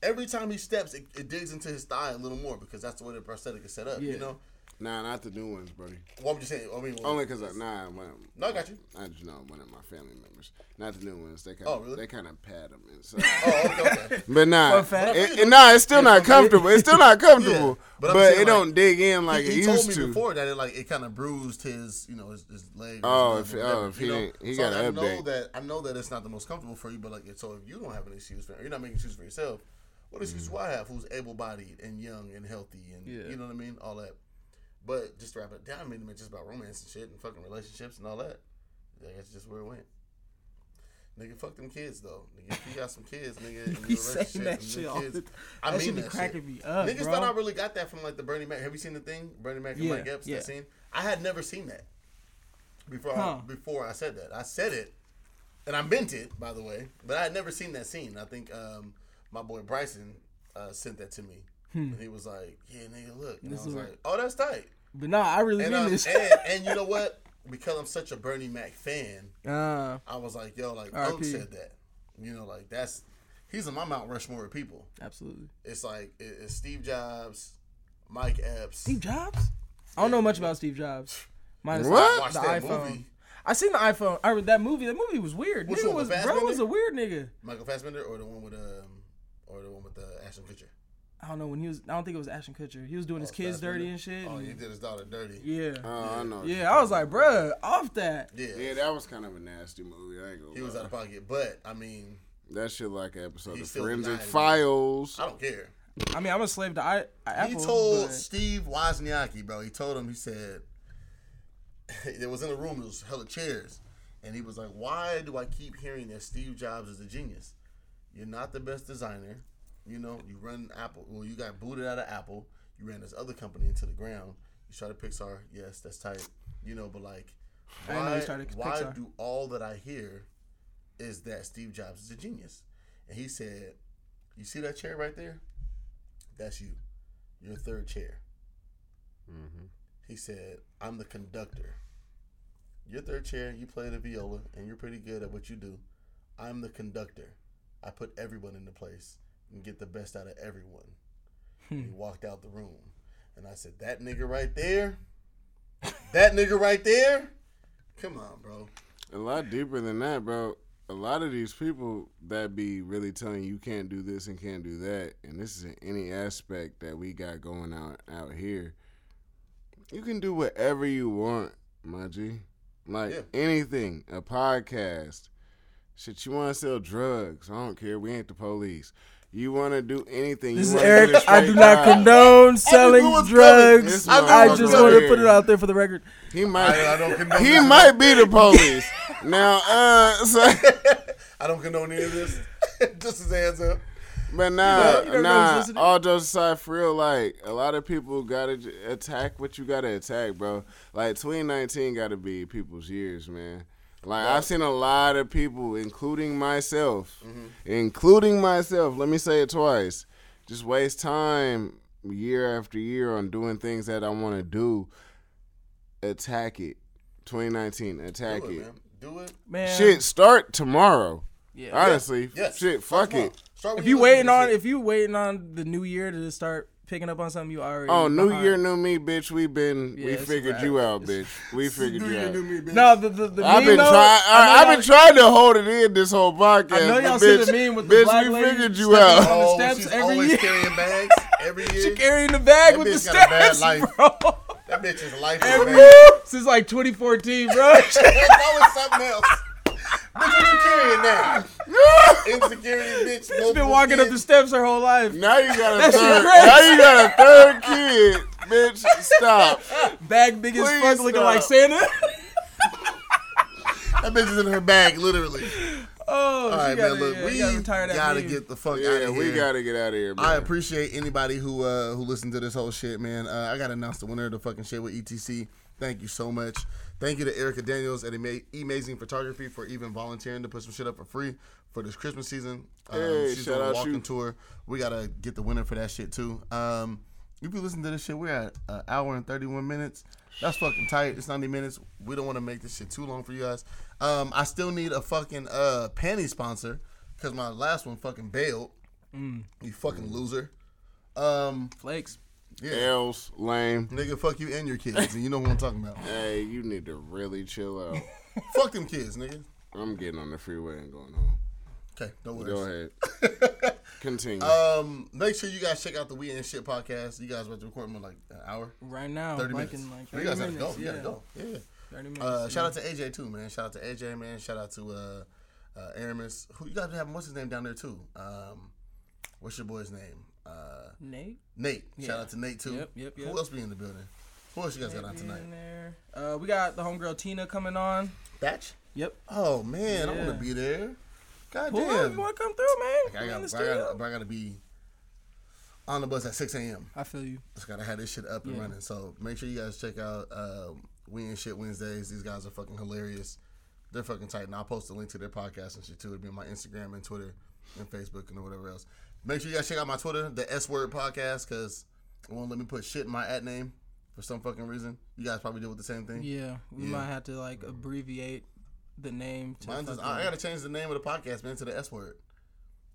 Every time he steps, it, it digs into his thigh a little more because that's the way the prosthetic is set up. Yeah. You know. Nah, not the new ones, buddy. What would you say? I mean, what- Only because, I nah, one, No, I got you. I just know one of my family members. Not the new ones. They kind Oh, of, really? they kind of pad them inside. Oh, okay, okay. But nah, Fun fact. it, it- nah, it's still not comfortable. It's still not comfortable. Yeah, but but I'm saying, it like, don't dig in like he, it he used told me to. before that it like it kind of bruised his, you know, his, his leg. Oh, his if- leg oh, if he you know? ain't- he so got I an know update. that I know that it's not the most comfortable for you, but like, so if you don't have an excuse for, you're not making excuses for yourself. What excuse Mm-hmm. do I have? Who's able-bodied and young and healthy and Yeah. you know what I mean? All that. But just to wrap it down, I mean, it's just about romance and shit and fucking relationships and all that. That's just where it went. Nigga, fuck them kids though. Nigga, if you got some kids, nigga, be saying that shit kids, the I that mean that cracking shit. me up, Niggas bro. thought I really got that from like the Bernie Mac. Have you seen the thing, Bernie Mac and Yeah, Mike Epps? yeah. That scene. I had never seen that before. Huh. I, before I said that, I said it, and I meant it by the way, but I had never seen that scene. I think um, my boy Bryson uh, sent that to me, and he was like, "Yeah, nigga, look," and Hmm. This I was like, "Oh, that's tight." But nah, I really And, mean um, this. and and you know what? Because I'm such a Bernie Mac fan, uh, I was like, "Yo, like. Unc said that." You know, like that's he's in my Mount Rushmore of people. absolutely. It's like it- it's Steve Jobs, Mike Epps. Steve Jobs? I don't know much about Steve Jobs. Minus What? the, Watch the that iPhone. movie. I seen the iPhone. I read that movie. That movie was weird. Which nigga one, was bro was a weird nigga. Michael Fassbender or the one with um or the one with the Ashton Kutcher. I don't know when he was. I don't think it was Ashton Kutcher. He was doing oh, his Oh, kids dirty and shit. Oh, and- he did his daughter dirty. yeah. Oh, I know. Yeah, I was like, talking bruh, off that. Yeah, yeah, that was kind of a nasty movie. I ain't gonna he was out of pocket. But I mean, That shit like an episode of Forensic denied it. Files. I don't care. I mean, I'm a slave to I, Apple. he told but- Steve Wozniak, bro. He told him. He said it was in a room. There was hella chairs, and he was like, "Why do I keep hearing that Steve Jobs is a genius? You're not the best designer. You know, you run Apple. Well, you got booted out of Apple. You ran this other company into the ground. You started Pixar. Yes, that's tight. You know, but like, I know you why, started why Pixar. do all that I hear is that Steve Jobs is a genius? And he said, "You see that chair right there? That's you. Your third chair." Mm-hmm. He said, "I'm the conductor. You're third chair. You play the viola, and you're pretty good at what you do. I'm the conductor. I put everyone into place and get the best out of everyone. And he walked out the room, and I said, "That nigga right there, that nigga right there. Come on, bro. A lot deeper than that, bro. A lot of these people that be really telling you you can't do this and can't do that, and this is in any aspect that we got going out out here. You can do whatever you want, my G. Like Yeah. anything, a podcast, shit. You want to sell drugs? I don't care. We ain't the police. You want to do anything? This you is Eric. get a I straight do not job. condone selling what's drugs. I just want to put it out there for the record. He might. I, I don't condone. he this. might be the police. now, uh, so. I don't condone any of this. Just his hands up. But nah, you never know who's nah. All jokes aside, for real, like a lot of people gotta attack what you gotta attack, bro. Like 2019 gotta be people's years, man. Like I've seen a lot of people, including myself, Mm-hmm. including myself. Let me say it twice. Just waste time year after year on doing things that I want to do. Attack it. 2019, attack Do it, it. man. Do it. Man, Shit, start tomorrow. Yeah. Honestly, Yes. shit, Start fuck small. it. Start If you waiting on, if you waiting on the new year to start picking up on something, you already. Oh, new behind. year, new me, bitch. We been, Yeah, we figured right. you out, bitch. We figured New you year, out. new me, bitch. No, the the, the I've meme been though, trying. I know I've been trying to hold it in this whole podcast. I know y'all bitch, see the meme with the bitch, black we figured you out. on the Oh, steps she's every always year. carrying bags every year. She carrying the bag That with the bitch got a bad steps, life. bro. that bitch is life. Every since like 2014, bro. That's always something else. Bitch, what you carrying now? Insecurity, bitch. She's been walking up the steps her whole life. Now you got a That shit third. Now you got a third kid, bitch. Stop. Bag big as Please fuck, looking stop. like Santa. That bitch is in her bag, literally. Oh, All she right, gotta, man. Look, yeah, we gotta gotta get the fuck out of here. we gotta get out of here, man. I appreciate anybody who uh, who listened to this whole shit, man. Uh, I gotta announce the winner of the fucking shit with ETC. Thank you so much. Thank you to Erica Daniels at Ama- Amazing Photography for even volunteering to put some shit up for free for this Christmas season. Um, Hey, she's shout doing a out walking you. tour. We gotta get the winner for that shit too. Um, if you listen to this shit, we're at an hour and thirty one minutes. That's fucking tight. It's ninety minutes. We don't want to make this shit too long for you guys. Um, I still need a fucking uh panty sponsor because my last one fucking bailed. Mm. You fucking loser. Um, Flakes. Yeah. L's lame. Nigga, fuck you and your kids, and you know what I'm talking about. Hey, you need to really chill out. fuck them kids, nigga. I'm getting on the freeway and going home. Okay, no worries. Go ahead. Continue. Um, make sure you guys check out the We and Shit podcast. You guys about to record in like an hour, Right now, thirty like minutes. in like you 30 guys have to minutes. go. You yeah. gotta go. Yeah. 30 minutes. Uh, shout out to AJ too, man. Shout out to AJ, man. Shout out to uh, uh, Aramis. Who you guys have? What's his name down there too? Um, what's your boy's name? Uh, Nate. Nate. Shout out to Nate too. Yep, yep, yep. Who else be in the building? Who else you guys got on tonight? there. Uh, we got the homegirl Tina coming on. Batch. Yep. Oh man, I want to be there. God Pull up, damn. you want to come through, man? I got, I studio. got, I got to be on the bus at 6 a.m. I feel you. Just gotta have this shit up and Yeah. running. So make sure you guys check out uh, We and Shit Wednesdays. These guys are fucking hilarious. They're fucking tight, and I'll post a link to their podcast and shit too. It'll be on my Instagram and Twitter and Facebook and whatever else. Make sure you guys check out my Twitter, the S Word Podcast, because it won't let me put shit in my at name for some fucking reason. You guys probably deal with the same thing. Yeah, we Yeah. might have to like abbreviate the name. To Mine's just, I gotta change the name of the podcast, man, to the S Word.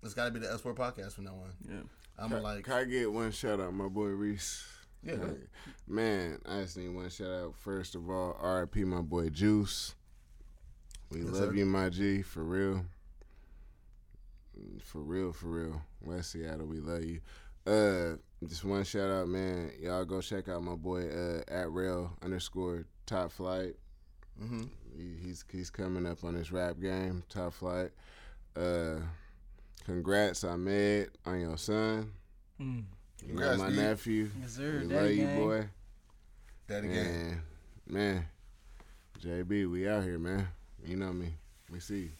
It's gotta be the S Word Podcast from now on. Yeah. I'm like, Can I get one shout out, my boy Reese? yeah, go. Man, I just need one shout out. First of all, RIP my boy Juice. We Yes, love sir. you, my G, for real. For real, for real. West Seattle, we love you. Uh, just one shout out, man. Y'all go check out my boy uh, at rail underscore top flight. hmm He, he's he's coming up on his rap game, top flight. Uh, congrats, Ahmed, on your son. Mm. You Congrats, my D. nephew. Yes, sir. We Daddy love you, gang. boy. Daddy gang. And man, JB, we out here, man. You know me. We see you.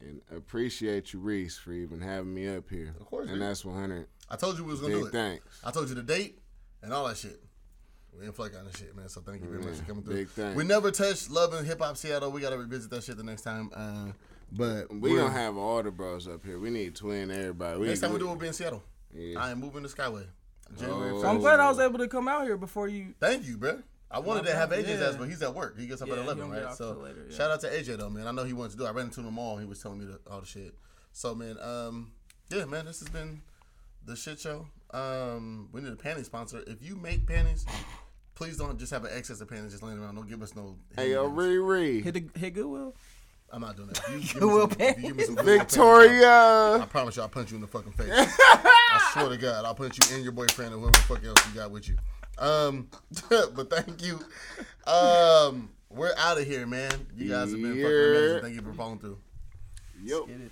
And appreciate you, Reese, for even having me up here. Of course, And man. that's 100. I told you we was gonna do Big it. thanks. I told you the date and all that shit. We didn't flake on this shit, man. So thank you very much for coming through. big thanks. We never touched love and hip hop Seattle. We gotta revisit that shit the next time. Uh, but We don't have all the bros up here. We need twin everybody. We next time we do do it, we'll be in Seattle. Yeah. I am moving to Skyway. January Oh. So I'm glad I was able to come out here before you. Thank you, bro. I wanted My to have bad, AJ's yeah. ass, but he's at work. He gets up Yeah, at eleven, right? So later, yeah. shout out to AJ though, man. I know he wanted to do. it. I ran into him in the mall. He was telling me the, all the shit. So man, um, yeah, man, this has been the shit show. Um, we need a panty sponsor. If you make panties, please don't just have an excess of panties just laying around. Don't give us no. Hey yo, handbags. Riri, Hit the hit Goodwill. I'm not doing that. If you give me Goodwill some, if you give me some Goodwill panties, Victoria. I promise you, I'll punch you in the fucking face. I swear to God, I'll punch you and your boyfriend or whoever the fuck else you got with you. Um, but thank you. Um, we're out of here, man. You guys have been fucking amazing. Thank you for following through. Yo. Get it.